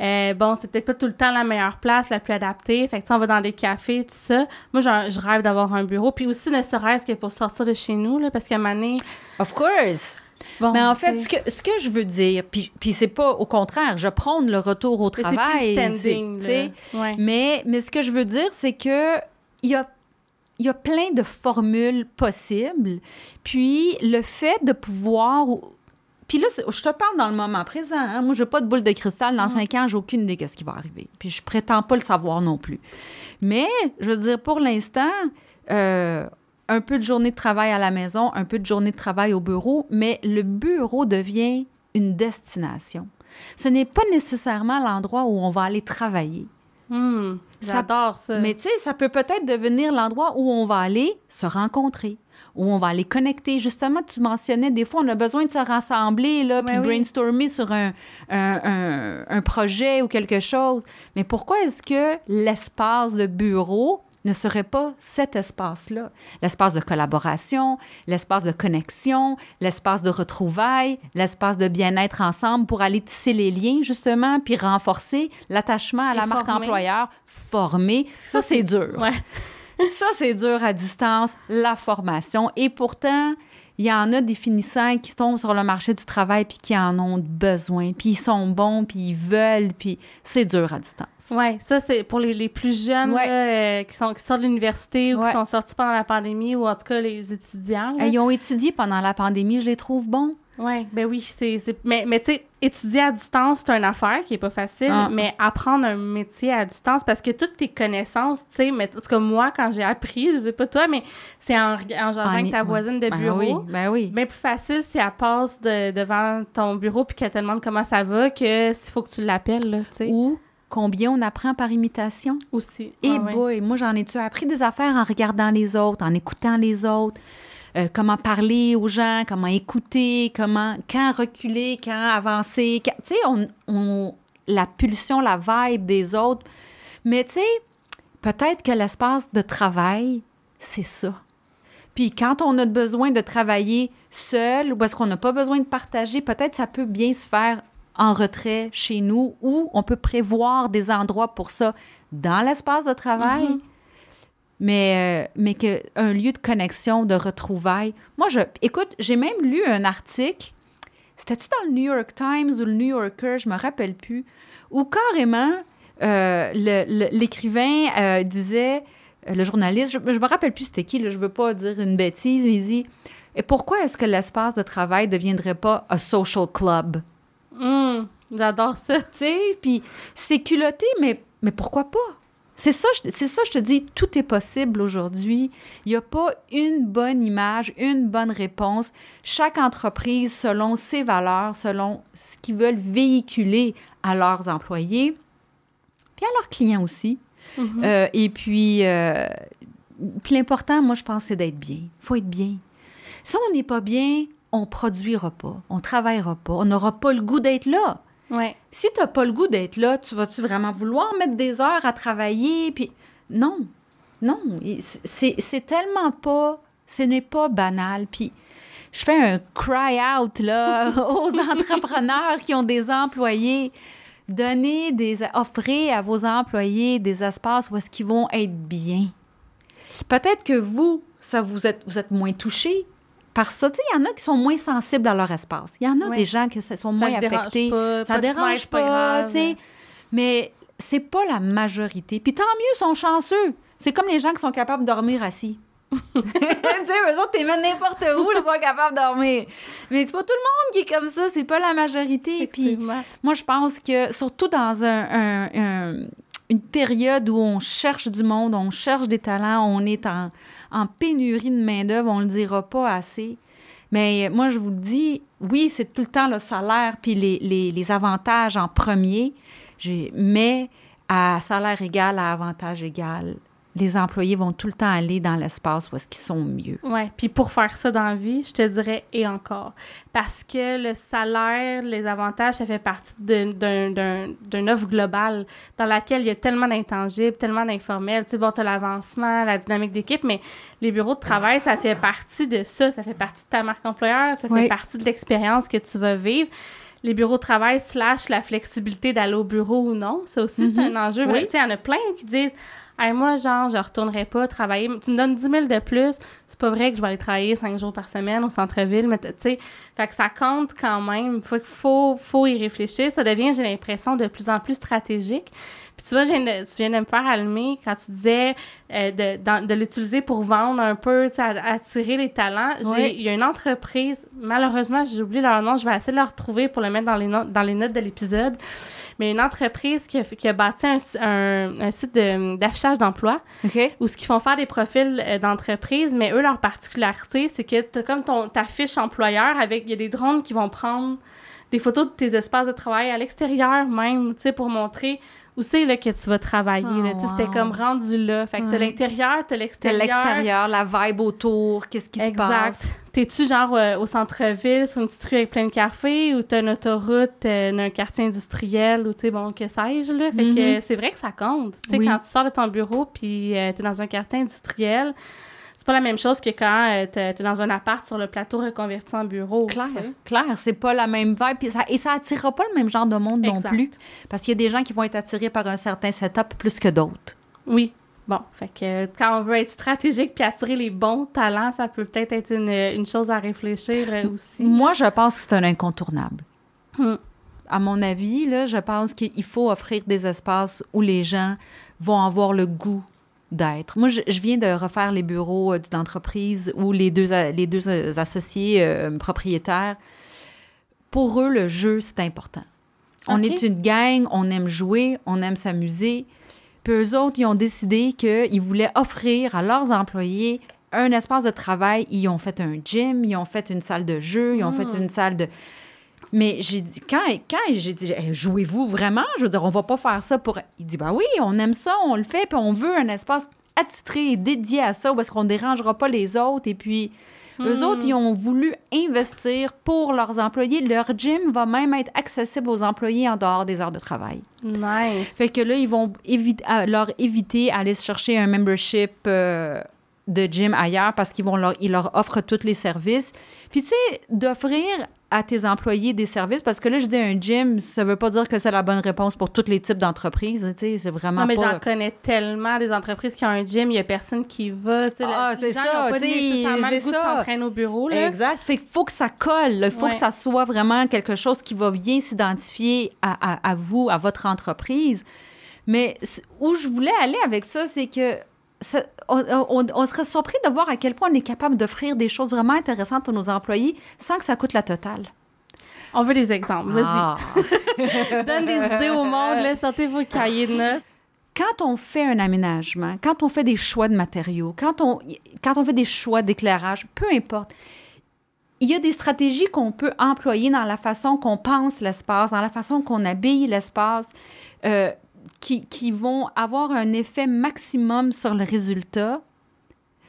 euh, bon, c'est peut-être pas tout le temps la meilleure place, la plus adaptée. Fait que, tu sais, on va dans des cafés, tout ça. Moi, je rêve d'avoir un bureau. Puis aussi, ne serait-ce que pour sortir de chez nous, là, parce qu'à un moment donné, Of course. bon, Mais en fait, ce que, ce que je veux dire, puis, puis c'est pas au contraire, je prône le retour au mais c'est travail. plus standing, là. Ouais. Mais, mais ce que je veux dire, c'est que il y a, il y a plein de formules possibles. Puis le fait de pouvoir. Puis là, je te parle dans le moment présent. hein. Moi, je n'ai pas de boule de cristal. Dans cinq ans, j'ai aucune idée de ce qui va arriver. Puis je prétends pas le savoir non plus. Mais, je veux dire, pour l'instant, euh, un peu de journée de travail à la maison, un peu de journée de travail au bureau, mais le bureau devient une destination. Ce n'est pas nécessairement l'endroit où on va aller travailler. Ça- J'adore ça. Mais tu sais, ça peut peut-être devenir l'endroit où on va aller se rencontrer, où on va aller connecter. Justement, tu mentionnais, des fois, on a besoin de se rassembler, là, puis Ben oui. brainstormer sur un, un, un- un projet ou quelque chose. Mais pourquoi est-ce que l'espace de bureau ne serait pas cet espace-là? L'espace de collaboration, l'espace de connexion, l'espace de retrouvailles, l'espace de bien-être ensemble pour aller tisser les liens, justement, puis renforcer l'attachement à Et la marque employeur, former. Ça, c'est dur. Ouais. Ça, c'est dur à distance, la formation. Et pourtant, il y en a des finissants qui tombent sur le marché du travail puis qui en ont besoin, puis ils sont bons, puis ils veulent, puis c'est dur à distance. Oui, ça, c'est pour les, les plus jeunes Ouais. là, euh, qui, sont, qui sortent de l'université ou Ouais. qui sont sortis pendant la pandémie ou en tout cas les étudiants. là. Ils ont étudié pendant la pandémie, je les trouve bons. Oui, ben oui, c'est... c'est- Mais, mais tu sais, étudier à distance, c'est une affaire qui est pas facile, Ah. mais apprendre un métier à distance, parce que toutes tes connaissances, tu sais, mais en tout cas, moi, quand j'ai appris, je sais pas toi, mais c'est en, en jasant avec ta voisine de Ben bureau. oui, ben oui. Bien plus facile si elle passe de- devant ton bureau puis qu'elle te demande comment ça va que s'il faut que tu l'appelles, là, tu sais. Ou combien on apprend par imitation. Aussi. Et Ah ouais. boy, moi j'en ai-tu appris des affaires en regardant les autres, en écoutant les autres, euh, comment parler aux gens, comment écouter, comment quand reculer, quand avancer, tu sais, on, on- la pulsion, la vibe des autres. Mais tu sais, peut-être que l'espace de travail, c'est ça. Puis quand on a besoin de travailler seul ou parce qu'on n'a pas besoin de partager, peut-être ça peut bien se faire en retrait chez nous ou on peut prévoir des endroits pour ça dans l'espace de travail. Mhm. Mais, euh, mais que un lieu de connexion, de retrouvailles. Moi, je, écoute, j'ai même lu un article, c'était-tu dans le New York Times ou le New Yorker, je me rappelle plus, où carrément euh, l'écrivain euh, disait, le journaliste, je, je me rappelle plus c'était qui, là, je veux pas dire une bêtise, mais il dit, et pourquoi est-ce que l'espace de travail ne deviendrait pas un social club? Hum, J'adore ça. Tu sais, puis c'est culotté, mais, mais pourquoi pas? C'est ça, je- c'est ça, je te dis, tout est possible aujourd'hui. Il n'y a pas une bonne image, une bonne réponse. Chaque entreprise, selon ses valeurs, selon ce qu'ils veulent véhiculer à leurs employés, puis à leurs clients aussi. Mhm. Euh, et puis, euh, puis l'important, moi, je pense, c'est d'être bien. Il faut être bien. Si on n'est pas bien, on produira pas, on travaillera pas, on n'aura pas le goût d'être là. Ouais. Si tu n'as pas le goût d'être là, tu vas-tu vraiment vouloir mettre des heures à travailler? Puis non, non, c'est tellement pas, ce n'est pas banal. Puis je fais un cry out là aux entrepreneurs qui ont des employés. Donnez des, offrez à vos employés des espaces où est-ce qu'ils vont être bien. Peut-être que vous, ça vous êtes, vous êtes moins touché par ça. Tu sais, il y en a qui sont moins sensibles à leur espace. Il y en a des gens qui sont Ça moins affectés. pas, ça de dérange pas tu sais. Mais c'est pas la majorité. Puis tant mieux, ils sont chanceux. C'est comme les gens qui sont capables de dormir assis. tu sais, eux autres, t'es n'importe où, ils sont capables de dormir. Mais c'est pas tout le monde qui est comme ça, c'est pas la majorité. Puis moi, je pense que, surtout dans un- un- un- une période où on cherche du monde, on cherche des talents, on est en, en pénurie de main-d'œuvre, on le dira pas assez. Mais moi, je vous le dis, oui, c'est tout le temps le salaire puis les, les- les avantages en premier, mais à salaire égal, à avantage égal, les employés vont tout le temps aller dans l'espace où est-ce qu'ils sont mieux. Ouais, puis pour faire ça dans la vie, je te dirais et encore. Parce que le salaire, les avantages, ça fait partie d'une offre globale dans laquelle il y a tellement d'intangibles, tellement d'informels. Tu sais, bon, t'as l'avancement, la dynamique d'équipe, mais les bureaux de travail, ça fait partie de ça. Ça fait partie de ta marque employeur, ça fait Oui. partie de l'expérience que tu vas vivre. Les bureaux de travail slash la flexibilité d'aller au bureau ou non, ça aussi, c'est Mhm. un enjeu. Oui. Tu sais, il y en a plein qui disent Hey, moi, genre, je retournerai pas travailler. Tu me donnes 10 000 de plus, c'est pas vrai que je vais aller travailler 5 jours par semaine au centre-ville, mais tu sais, fait que ça compte quand même. Faut, faut, faut y réfléchir. Ça devient, j'ai l'impression, de plus en plus stratégique. Puis tu vois, je viens de- tu viens de me faire allumer quand tu disais euh, de, de l'utiliser pour vendre un peu, tu sais, attirer les talents. Oui. Il y a une entreprise, malheureusement, j'ai oublié leur nom, je vais essayer de le retrouver pour le mettre dans les, no- dans les notes de l'épisode. Mais une entreprise qui a, qui a bâti un, un- un site de- d'affichage d'emploi où ce qu'ils font faire des profils euh, d'entreprise, mais eux, leur particularité, c'est que tu as comme ton, ta fiche employeur avec, il y a des drones qui vont prendre des photos de tes espaces de travail à l'extérieur même, tu sais, pour montrer où c'est là, que tu vas travailler. Oh, là. C'était comme rendu là. Fait que t'as l'intérieur, t'as l'extérieur. l'extérieur, la vibe autour, qu'est-ce qui se Exact. passe? T'es-tu genre euh, au centre-ville, sur une petite rue avec plein de cafés, ou t'as une autoroute, euh, un quartier industriel, ou tu sais, bon, que sais-je, là? Fait que Mhm. c'est vrai que ça compte. Tu sais, Oui. quand tu sors de ton bureau, puis euh, t'es dans un quartier industriel, c'est pas la même chose que quand euh, t'es t'es dans un appart sur le plateau reconverti en bureau. Clair, tu sais. clair, c'est pas la même vibe. Puis ça, et ça attirera pas le même genre de monde non plus. Parce qu'il y a des gens qui vont être attirés par un certain setup plus que d'autres. Oui. Bon, fait que euh, quand on veut être stratégique puis attirer les bons talents, ça peut peut-être être une, une chose à réfléchir euh, aussi. Moi, je pense que c'est un incontournable. Hmm. À mon avis, là, je pense qu'il faut offrir des espaces où les gens vont avoir le goût d'être. Moi, je, je viens de refaire les bureaux euh, d'une entreprise où les deux, a- les deux euh, associés euh, propriétaires, pour eux, le jeu, c'est important. On est une gang, on aime jouer, on aime s'amuser. Puis eux autres, ils ont décidé qu'ils voulaient offrir à leurs employés un espace de travail. Ils ont fait un gym, ils ont fait une salle de jeu, ils ont fait une salle de... Mais j'ai dit, quand, quand j'ai dit, Hey, jouez-vous vraiment? Je veux dire, on va pas faire ça pour... Il dit, ben oui, on aime ça, on le fait, puis on veut un espace attitré dédié à ça, est-ce qu'on dérangera pas les autres. Et puis, eux Hmm. autres, ils ont voulu investir pour leurs employés. Leur gym va même être accessible aux employés en dehors des heures de travail. Nice. Fait que là, ils vont à- leur éviter aller se chercher un membership euh, de gym ailleurs parce qu'ils vont leur, ils leur offrent tous les services. Puis, tu sais, d'offrir à tes employés des services, parce que là, je dis un gym, ça veut pas dire que c'est la bonne réponse pour tous les types d'entreprises. C'est vraiment Non, mais pas... j'en connais tellement des entreprises qui ont un gym, il y a personne qui va. Ah, les c'est gens ça, pas nécessairement le goût de ça. s'entraîner au bureau. Là. Exact. Fait faut que ça colle. Il faut Ouais. que ça soit vraiment quelque chose qui va bien s'identifier à, à- à vous, à votre entreprise. Mais où je voulais aller avec ça, c'est que on, on- on serait surpris de voir à quel point on est capable d'offrir des choses vraiment intéressantes à nos employés sans que ça coûte la totale. On veut des exemples. Vas-y. Ah. Donne des idées au monde. Là. Sortez vos cahiers de notes. quand on fait un aménagement, quand on fait des choix de matériaux, quand on, quand on fait des choix d'éclairage, peu importe, il y a des stratégies qu'on peut employer dans la façon qu'on pense l'espace, dans la façon qu'on habille l'espace, euh, qui, vont avoir un effet maximum sur le résultat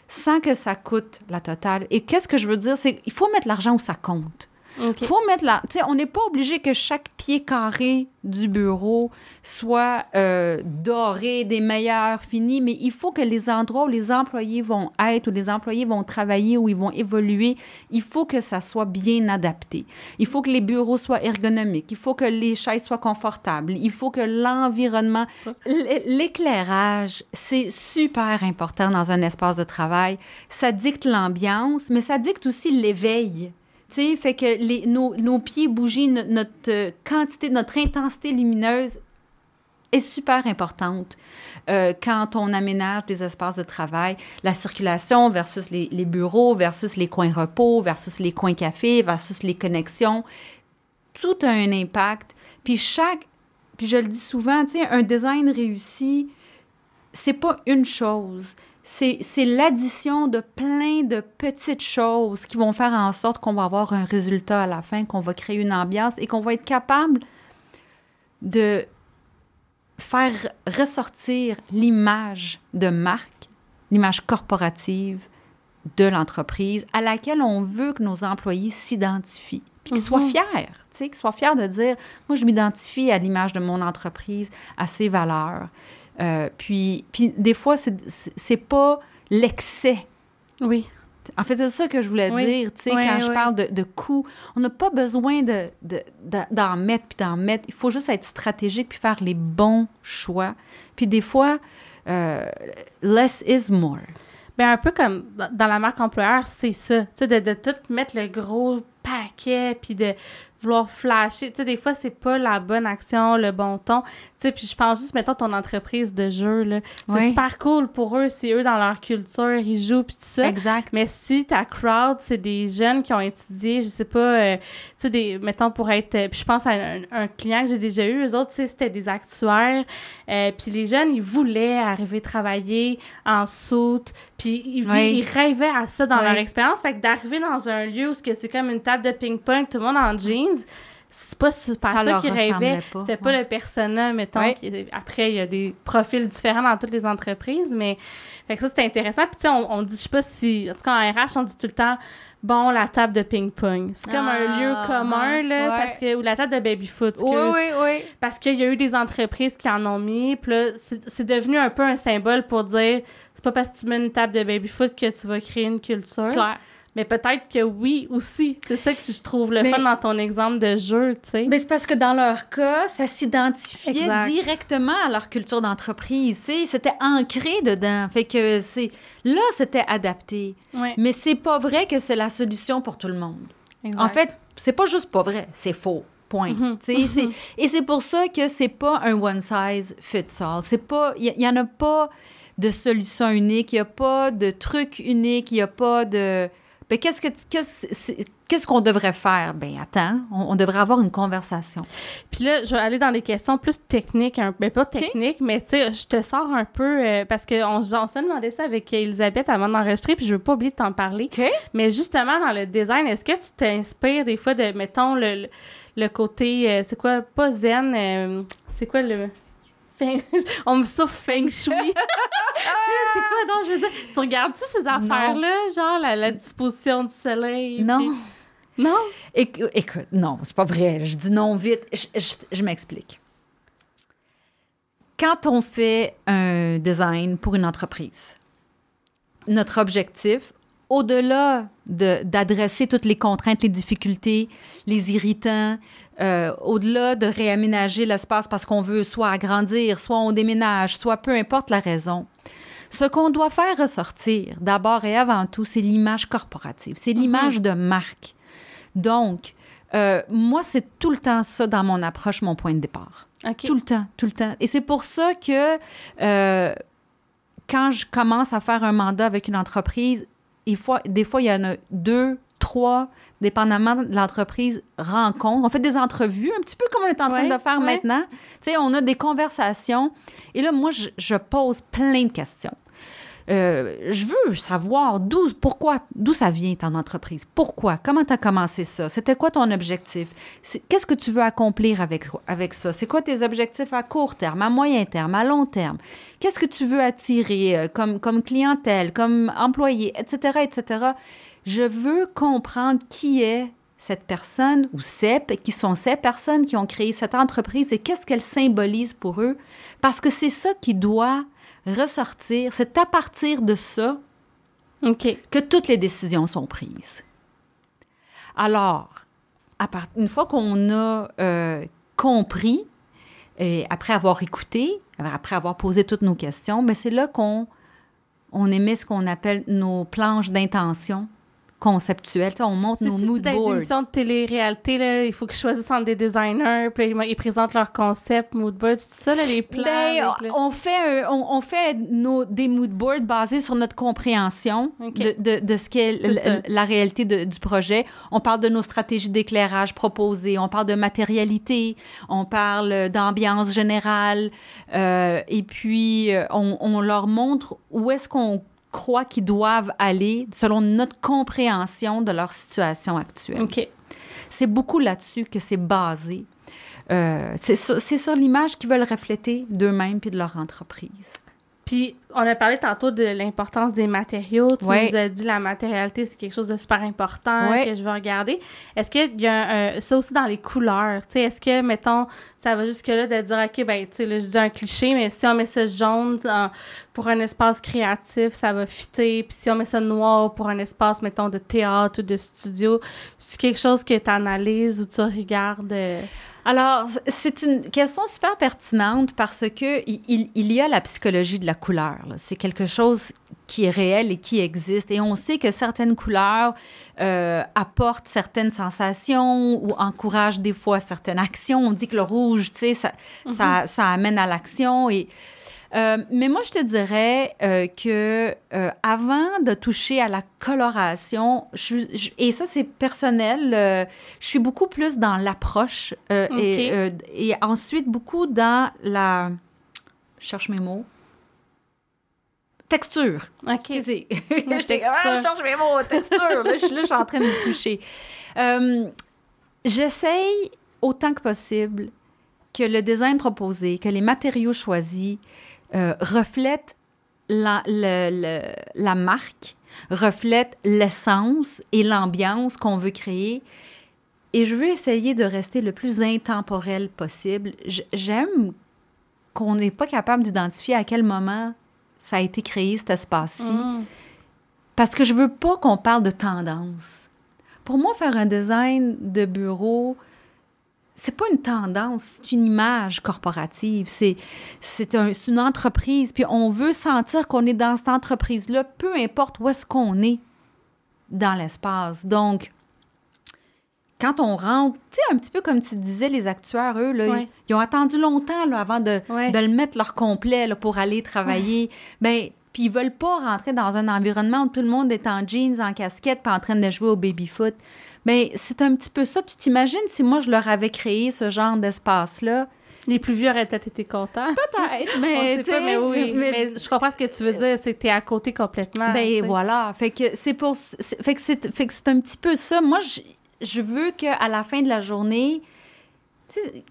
sans que ça coûte la totale. Et qu'est-ce que je veux dire? C'est qu'il faut mettre l'argent où ça compte. OK. Il faut mettre la. Tu sais, on n'est pas obligé que chaque pied carré du bureau soit euh, doré, des meilleurs finis, mais il faut que les endroits où les employés vont être, où les employés vont travailler, où ils vont évoluer, il faut que ça soit bien adapté. Il faut que les bureaux soient ergonomiques. Il faut que les chaises soient confortables. Il faut que l'environnement. L'éclairage, c'est super important dans un espace de travail. Ça dicte l'ambiance, mais ça dicte aussi l'éveil. Tu sais, fait que nos, pieds bougies, no- notre euh, quantité, notre intensité lumineuse est super importante euh, quand on aménage des espaces de travail. La circulation versus les, bureaux, versus les coins repos, versus les coins café, versus les connexions. Tout a un impact. Puis chaque, puis je le dis souvent, un design réussi, c'est pas une chose. C'est l'addition de plein de petites choses qui vont faire en sorte qu'on va avoir un résultat à la fin, qu'on va créer une ambiance et qu'on va être capable de faire ressortir l'image de marque, l'image corporative de l'entreprise à laquelle on veut que nos employés s'identifient. Puis qu'ils soient Mhm. fiers, tu sais, qu'ils soient fiers de dire, moi, je m'identifie à l'image de mon entreprise, à ses valeurs. Euh, puis, puis, des fois, c'est- pas l'excès. Oui. En fait, c'est ça que je voulais Oui. dire, tu sais, Oui, quand je parle de, de coûts. On n'a pas besoin de, de- de- d'en mettre puis d'en mettre. Il faut juste être stratégique puis faire les bons choix. Puis des fois, euh, less is more. Ben, un peu comme dans- dans la marque employeur, c'est ça. Tu sais, de, de tout mettre le gros paquet, puis de vouloir flasher. Tu sais, des fois, c'est pas la bonne action, le bon ton. Tu sais, puis je pense juste, mettons, ton entreprise de jeu, là. C'est Oui. super cool pour eux, si eux, dans leur culture, ils jouent, puis tout ça. Exact. Mais si ta crowd, c'est des jeunes qui ont étudié, je sais pas, euh, tu sais, des, mettons, pour être. euh, puis je pense à un, un client que j'ai déjà eu, eux autres, tu sais, c'était des actuaires. euh, puis les jeunes, ils voulaient arriver travailler en soute. Puis ils, vi- Oui. ils rêvaient à ça dans Oui. leur expérience. Fait que d'arriver dans un lieu où c'est comme une table de ping-pong, tout le monde en jeans. C'est pas, c'est pas Ça ça, leur qu'ils rêvaient. ressemblait pas, C'était pas ouais. le persona, mettons. Ouais. qui- après, il y a des profils différents dans toutes les entreprises, mais fait que ça, c'était intéressant. Puis, tu sais, on, on dit, je sais pas si, en tout cas, en RH, on dit tout le temps, bon, la table de ping-pong. C'est comme un Ah, lieu commun, là, ouais. parce que, ou la table de baby-foot, Oui, oui, oui. Parce qu'il y a eu des entreprises qui en ont mis, puis là, c'est c'est devenu un peu un symbole pour dire, c'est pas parce que tu mets une table de baby-foot que tu vas créer une culture. Claire. Mais peut-être que oui aussi. C'est ça que je trouve le Mais- fun dans ton exemple de jeu, tu sais. Mais c'est parce que dans leur cas, ça s'identifiait directement à leur culture d'entreprise. tu sais, C'était ancré dedans. Fait que c'est là, c'était adapté. Ouais, Mais c'est pas vrai que c'est la solution pour tout le monde. exact. En fait, c'est pas juste pas vrai, c'est faux. Point. Sais, c'est- Et c'est pour ça que c'est pas un one size fits all. C'est pas, il y, en a pas de solution unique, il y a pas de truc unique, il y a pas de. Ben, qu'est-ce que qu'est-ce qu'on devrait faire? Ben attends, on, on devrait avoir une conversation. Puis là, je vais aller dans des questions plus techniques, un peu, pas techniques, mais tu sais, je te sors un peu, euh, parce qu'on on s'est demandé ça avec Elisabeth avant d'enregistrer, puis je veux pas oublier de t'en parler. Mais justement, dans le design, est-ce que tu t'inspires des fois de, mettons, le, le- le côté, euh, c'est quoi, pas zen, euh, c'est quoi le... On me souffle feng shui? Je sais, c'est quoi donc, je veux dire, tu regardes-tu ces affaires-là, genre la, la disposition du soleil? Non. puis- Non? écoute, non, c'est pas vrai. Je dis non vite. je m'explique. Quand on fait un design pour une entreprise, notre objectif, au-delà d'adresser toutes les contraintes, les difficultés, les irritants, euh, au-delà de réaménager l'espace parce qu'on veut soit agrandir, soit on déménage, soit peu importe la raison, ce qu'on doit faire ressortir, d'abord et avant tout, c'est l'image corporative, c'est l'image mhm. de marque. Donc, euh, moi, c'est tout le temps ça dans mon approche, mon point de départ. Tout le temps, tout le temps. Et c'est pour ça que euh, quand je commence à faire un mandat avec une entreprise, des fois, des fois, il y en a deux, trois, dépendamment de l'entreprise, rencontres. On fait des entrevues, un petit peu comme on est en train de faire maintenant. Tu sais, on a des conversations. Et là, moi, je pose plein de questions. Euh, je veux savoir d'où, pourquoi, d'où ça vient ton entreprise? Pourquoi? Comment tu as commencé ça? C'était quoi ton objectif? Qu'est-ce que tu veux accomplir avec, avec ça? C'est quoi tes objectifs à court terme, à moyen terme, à long terme? Qu'est-ce que tu veux attirer euh, comme, comme clientèle, comme employé, etc., etc.? Je veux comprendre qui est cette personne ou ces, qui sont ces personnes qui ont créé cette entreprise et qu'est-ce qu'elle symbolise pour eux? Parce que c'est ça qui doit ressortir, c'est à partir de ça que toutes les décisions sont prises. Alors, à part, une fois qu'on a euh, compris, et après avoir écouté, après avoir posé toutes nos questions, ben c'est là qu'on on émet ce qu'on appelle nos planches d'intention conceptuel. on monte nos mood boards. des émissions de télé-réalité, là, il faut qu'ils choisissent entre des designers, puis ils, présentent leur concept, mood boards, tout ça, là, les plans. Ben, on, fait, on, fait nos, des mood boards basés sur notre compréhension de, de, de, ce qu'est la réalité du projet. On parle de nos stratégies d'éclairage proposées, on parle de matérialité, on parle d'ambiance générale, euh, et puis euh, on, on leur montre où est-ce qu'on croient qu'ils doivent aller selon notre compréhension de leur situation actuelle. OK. C'est beaucoup là-dessus que c'est basé. Euh, c'est sur, sur l'image qu'ils veulent refléter d'eux-mêmes puis de leur entreprise. Puis, on a parlé tantôt de l'importance des matériaux. Tu nous as dit la matérialité, c'est quelque chose de super important que je veux regarder. Est-ce qu'il y a ça aussi dans les couleurs? Est-ce que, mettons, ça va jusque-là de dire, OK, ben, tu sais, je dis un cliché, mais si on met ça jaune pour un espace créatif, ça va fitter. Puis si on met ça noir pour un espace, mettons, de théâtre ou de studio, c'est quelque chose que tu analyses ou tu regardes? Euh? Alors, c'est une question super pertinente parce que il, il y a la psychologie de la couleur. C'est quelque chose qui est réel et qui existe. Et on sait que certaines couleurs euh, apportent certaines sensations ou encouragent des fois certaines actions. On dit que le rouge, tu sais, ça, ça, mm-hmm. ça, amène à l'action et euh, mais moi, je te dirais euh, que euh, avant de toucher à la coloration, et ça c'est personnel, je suis beaucoup plus dans l'approche et, et, ensuite beaucoup dans la, je cherche mes mots. Texture. OK. Excusez. Ah, je cherche mes mots. Texture. là, je, là, je suis en train de toucher. J'essaye autant que possible que le design proposé, que les matériaux choisis euh, reflète la, la marque, reflète l'essence et l'ambiance qu'on veut créer. Et je veux essayer de rester le plus intemporel possible. J'aime qu'on n'est pas capable d'identifier à quel moment ça a été créé, cet espace-ci. Mm. Parce que je veux pas qu'on parle de tendance. Pour moi, faire un design de bureau, c'est pas une tendance, c'est une image corporative. C'est, c'est, une entreprise. Puis on veut sentir qu'on est dans cette entreprise-là, peu importe où est-ce qu'on est dans l'espace. Donc, quand on rentre, tu sais, un petit peu comme tu disais, les actuaires, eux, là, ils, ont attendu longtemps là, avant de, de, le mettre leur complet là, pour aller travailler. Mais ben, puis ils veulent pas rentrer dans un environnement où tout le monde est en jeans, en casquette, pas en train de jouer au baby-foot. Mais c'est un petit peu ça. Tu t'imagines si moi, je leur avais créé ce genre d'espace-là? Les plus vieux auraient peut-être été contents. Peut-être, mais, pas, mais oui. Mais, je comprends ce que tu veux dire, c'est que t'es à côté complètement. Ben voilà. Fait que c'est pour. Fait que c'est, fait que c'est un petit peu ça. Moi, je, je veux qu'à la fin de la journée,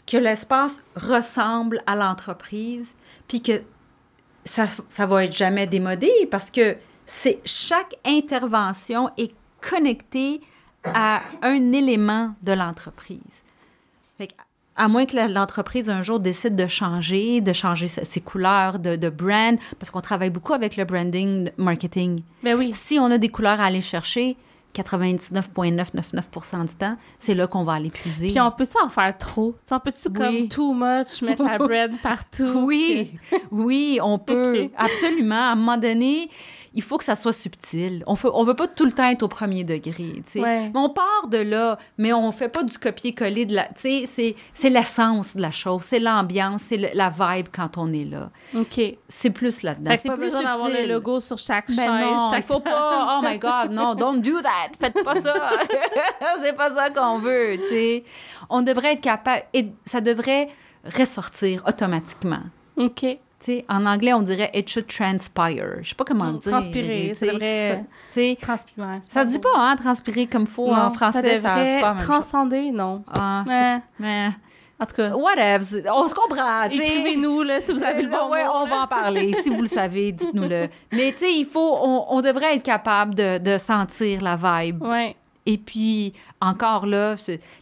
que l'espace ressemble à l'entreprise, puis que ça, ça va être jamais démodé parce que c'est chaque intervention est connectée à un élément de l'entreprise. À moins que l'entreprise un jour décide de changer, de changer ses couleurs de, de brand, parce qu'on travaille beaucoup avec le branding marketing. Ben oui. Si on a des couleurs à aller chercher, 99,999% du temps, c'est là qu'on va aller puiser. Puis on peut-tu en faire trop? T'sais, on peut-tu comme too much, mettre la bread partout? Oui, oui, on peut. Absolument. À un moment donné, il faut que ça soit subtil. On ne on veut pas tout le temps être au premier degré. Ouais. Mais on part de là, mais on fait pas du copier-coller de la. C'est- c'est l'essence de la chose, c'est l'ambiance, c'est la vibe quand on est là. OK. C'est plus là-dedans. C'est pas plus besoin d'avoir le logo sur chaque Ben chaise. non, il chaque faut pas. Oh my God, non, don't do that. Faites pas ça. c'est pas ça qu'on veut. On devrait être capable, et ça devrait ressortir automatiquement. OK. En anglais, on dirait it should transpire. Je sais pas comment le dire. Transpirer, ça devrait- Transpirer. c'est ça se dit pas, hein, transpirer comme faut Non, en français. Ça devrait pas même chose. transcender, non. Ah, Ouais. mais, En tout cas, whatever, c'est- on se comprend. écrivez-nous là, si vous avez le bon ouais, mot, on là. va en parler. Si vous le savez, dites-nous-le. Mais tu sais, il faut, on, on devrait être capable de, de sentir la vibe. Ouais. Et puis, encore là,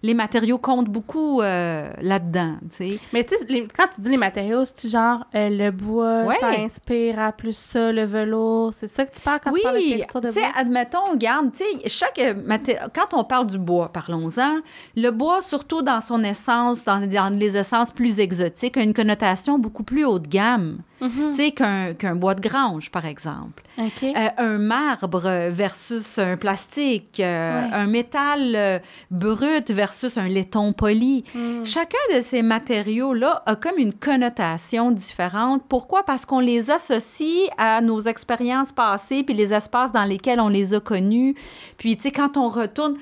les matériaux comptent beaucoup euh, là-dedans, tu sais. Mais tu sais, quand tu dis les matériaux, c'est genre euh, le bois, Ouais. ça inspire à plus ça, le velours. C'est ça que tu parles quand tu parles de Oui, texture de tu sais, bois? admettons, regarde, tu sais, chaque euh, maté- quand on parle du bois, parlons-en, le bois, surtout dans son essence, dans, dans les essences plus exotiques, a une connotation beaucoup plus haut de gamme, Mhm. tu sais, qu'un bois de grange, par exemple. Euh, un marbre versus un plastique, Ouais. un métal euh, brut versus un laiton poli. Mm. Chacun de ces matériaux-là a comme une connotation différente. Pourquoi? Parce qu'on les associe à nos expériences passées puis les espaces dans lesquels on les a connus. Puis, tu sais, quand on retourne...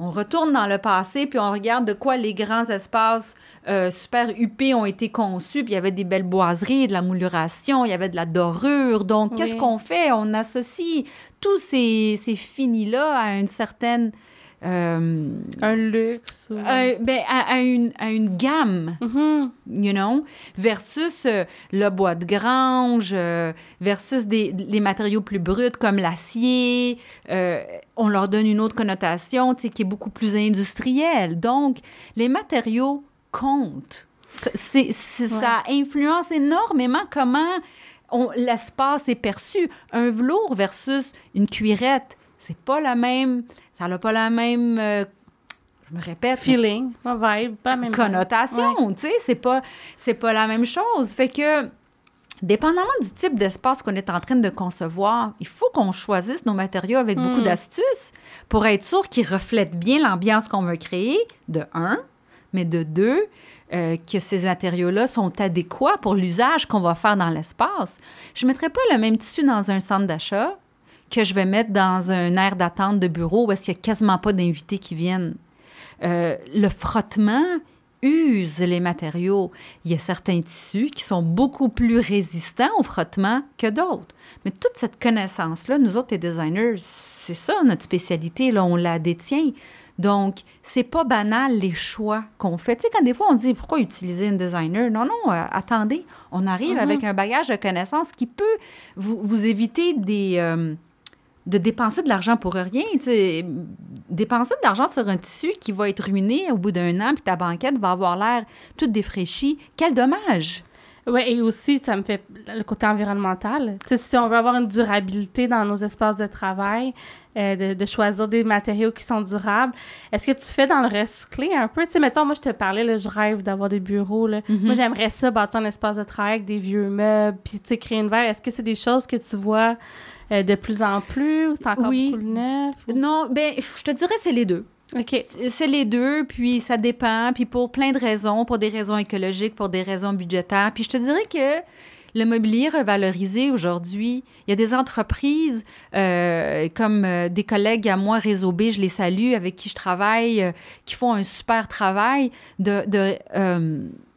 On retourne dans le passé, puis on regarde de quoi les grands espaces euh, super huppés ont été conçus. Puis il y avait des belles boiseries, de la mouluration, il y avait de la dorure. Donc, qu'est-ce qu'on fait? On associe tous ces, ces finis-là à une certaine... euh, Un luxe. Ou... euh, ben, à, à une, à une gamme, Mhm. you know, versus euh, le bois de grange, euh, versus des, les matériaux plus bruts comme l'acier. On leur donne une autre connotation, tu sais, qui est beaucoup plus industrielle. Donc, les matériaux comptent. Ouais. Ça influence énormément comment on- l'espace est perçu. Un velours versus une cuirette, c'est pas la même... Ça n'a pas la même... euh, je me répète, Feeling, ma vibe, pas la même connotation, tu sais, c'est pas c'est pas la même chose. Fait que dépendamment du type d'espace qu'on est en train de concevoir, il faut qu'on choisisse nos matériaux avec beaucoup Mm. d'astuces pour être sûr qu'ils reflètent bien l'ambiance qu'on veut créer de un, mais de deux euh, que ces matériaux-là sont adéquats pour l'usage qu'on va faire dans l'espace. Je ne mettrai pas le même tissu dans un centre d'achat que je vais mettre dans un aire d'attente de bureau où est-ce qu'il n'y a quasiment pas d'invités qui viennent. Euh, le frottement use les matériaux. Il y a certains tissus qui sont beaucoup plus résistants au frottement que d'autres. Mais toute cette connaissance-là, nous autres, les designers, c'est ça notre spécialité, là, on la détient. Donc, c'est pas banal les choix qu'on fait. Tu sais, quand des fois on dit pourquoi utiliser une designer, non, non, euh, attendez, on arrive Mhm. avec un bagage de connaissances qui peut vous, vous éviter des, euh, de dépenser de l'argent pour rien. Dépenser de l'argent sur un tissu qui va être ruiné au bout d'un an, puis ta banquette va avoir l'air toute défraîchie. Quel dommage! Oui, et aussi, ça me fait le côté environnemental. Si on veut avoir une durabilité dans nos espaces de travail, euh, de, de choisir des matériaux qui sont durables, est-ce que tu fais dans le recyclé un peu? Tu sais, mettons, moi, je te parlais, là, je rêve d'avoir des bureaux. Là. Mhm. Moi, j'aimerais ça, bâtir un espace de travail avec des vieux meubles, puis, tu sais, créer une verre. Est-ce que c'est des choses que tu vois euh, de plus en plus ou c'est encore Oui. beaucoup le neuf? ou- Non, ben, je te dirais c'est les deux. OK. C'est les deux, puis ça dépend, puis pour plein de raisons, pour des raisons écologiques, pour des raisons budgétaires. Puis je te dirais que le mobilier revalorisé aujourd'hui, il y a des entreprises euh, comme euh, des collègues à moi, Réseau B, je les salue, avec qui je travaille, euh, qui font un super travail de, de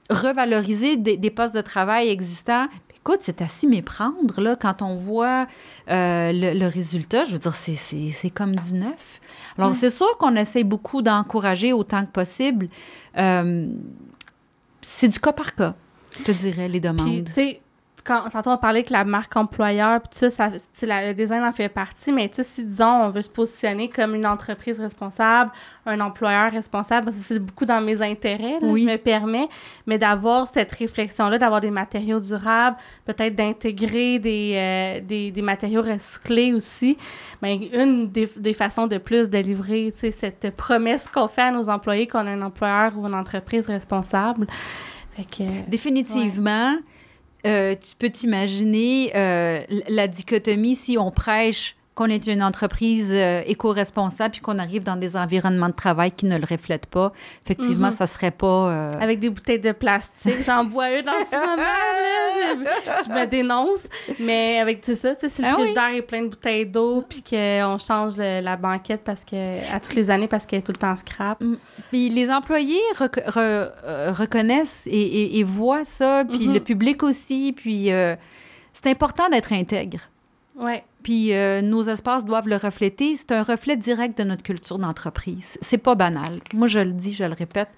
revaloriser des, des postes de travail existants. Écoute, c'est à s'y méprendre, là, quand on voit euh, le, le résultat. Je veux dire, c'est- c'est c'est comme du neuf. Alors, c'est sûr qu'on essaie beaucoup d'encourager autant que possible. Euh, c'est du cas par cas, je te dirais, les demandes. Quand, tantôt on parlait que la marque employeur, puis ça, ça le design en fait partie, mais si disons, on veut se positionner comme une entreprise responsable, un employeur responsable, c'est beaucoup dans mes intérêts, je me permets, mais d'avoir cette réflexion-là, d'avoir des matériaux durables, peut-être d'intégrer des, euh, des, des, matériaux recyclés aussi, bien, une des, des, façons de plus de livrer, tu sais, cette promesse qu'on fait à nos employés qu'on a un employeur ou une entreprise responsable. Fait que, Définitivement. Tu peux t'imaginer euh, la dichotomie si on prêche qu'on est une entreprise euh, éco-responsable puis qu'on arrive dans des environnements de travail qui ne le reflètent pas, effectivement, mm-hmm. ça serait pas... Avec des bouteilles de plastique, j'en bois une dans ce moment, là, je me dénonce, mais avec tout ça, tu sais, si le ah frigidaire est plein de bouteilles d'eau puis qu'on change la banquette parce que, à toutes les années parce qu'elle est tout le temps scrap. Mm. Puis les employés reconnaissent et, voient ça, puis mm-hmm. le public aussi, puis c'est important d'être intègre. Ouais. Puis euh, nos espaces doivent le refléter. C'est un reflet direct de notre culture d'entreprise. C'est pas banal. Moi, je le dis, je le répète,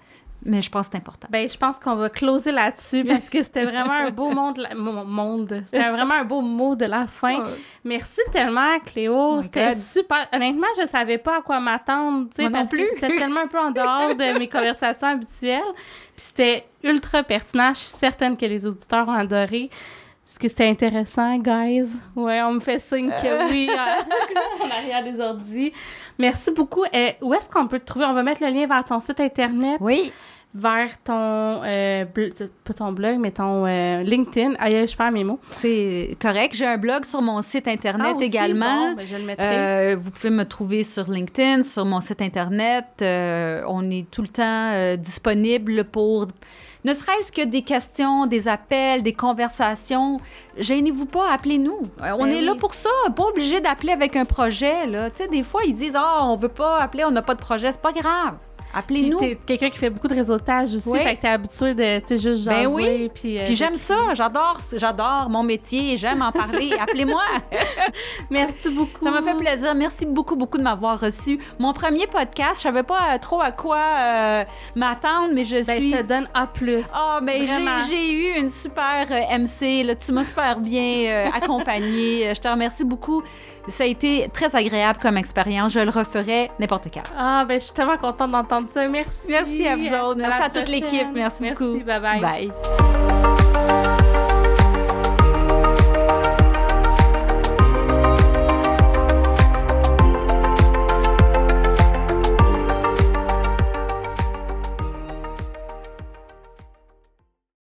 mais je pense que c'est important. Bien, je pense qu'on va closer là-dessus parce que c'était vraiment un beau monde. monde. C'était vraiment un beau mot de la fin. Merci tellement, Cléo. Oh c'était super. Honnêtement, je savais pas à quoi m'attendre, tu sais, parce que c'était tellement un peu en dehors de mes conversations habituelles. Puis c'était ultra pertinent. Je suis certaine que les auditeurs ont adoré. Est-ce que c'était intéressant, guys? Ouais, on me fait signe que euh. oui, en arrière des ordi. Merci beaucoup. Et euh, où est-ce qu'on peut te trouver? On va mettre le lien vers ton site Internet. Oui. Vers ton, euh, pas ton blog, mais ton LinkedIn. Aïe, je perds mes mots. C'est correct. J'ai un blog sur mon site Internet ah, également. Ben, je le mettrai. vous pouvez me trouver sur LinkedIn, sur mon site Internet. on est tout le temps disponible pour ne serait-ce que des questions, des appels, des conversations. Gênez-vous pas, appelez-nous. Euh, on ben est là pour ça, pas obligé d'appeler avec un projet. Là. Tu sais, des fois, ils disent Ah, on veut pas appeler, on n'a pas de projet. C'est pas grave. Appelez-nous. T'es quelqu'un qui fait beaucoup de réseautage aussi, fait que t'es habitué de, tu sais, juste ben jaser. Ben oui. Puis, euh, j'aime ça, j'adore, j'adore mon métier, j'aime en parler. Appelez-moi. Merci beaucoup. Ça m'a fait plaisir. Merci beaucoup, beaucoup de m'avoir reçu. Mon premier podcast, je savais pas trop à quoi euh, m'attendre, mais je ben, suis... je te donne A+. Ah, oh, mais j'ai eu une super euh, MC, là. Tu m'as super bien accompagnée. je te remercie beaucoup. Ça a été très agréable comme expérience. Je le referai n'importe quand. Ah, ben, je suis tellement contente d'entendre ça. Merci. Merci à vous autres. Merci à, toute l'équipe. Merci, Merci, beaucoup. Bye bye. Bye.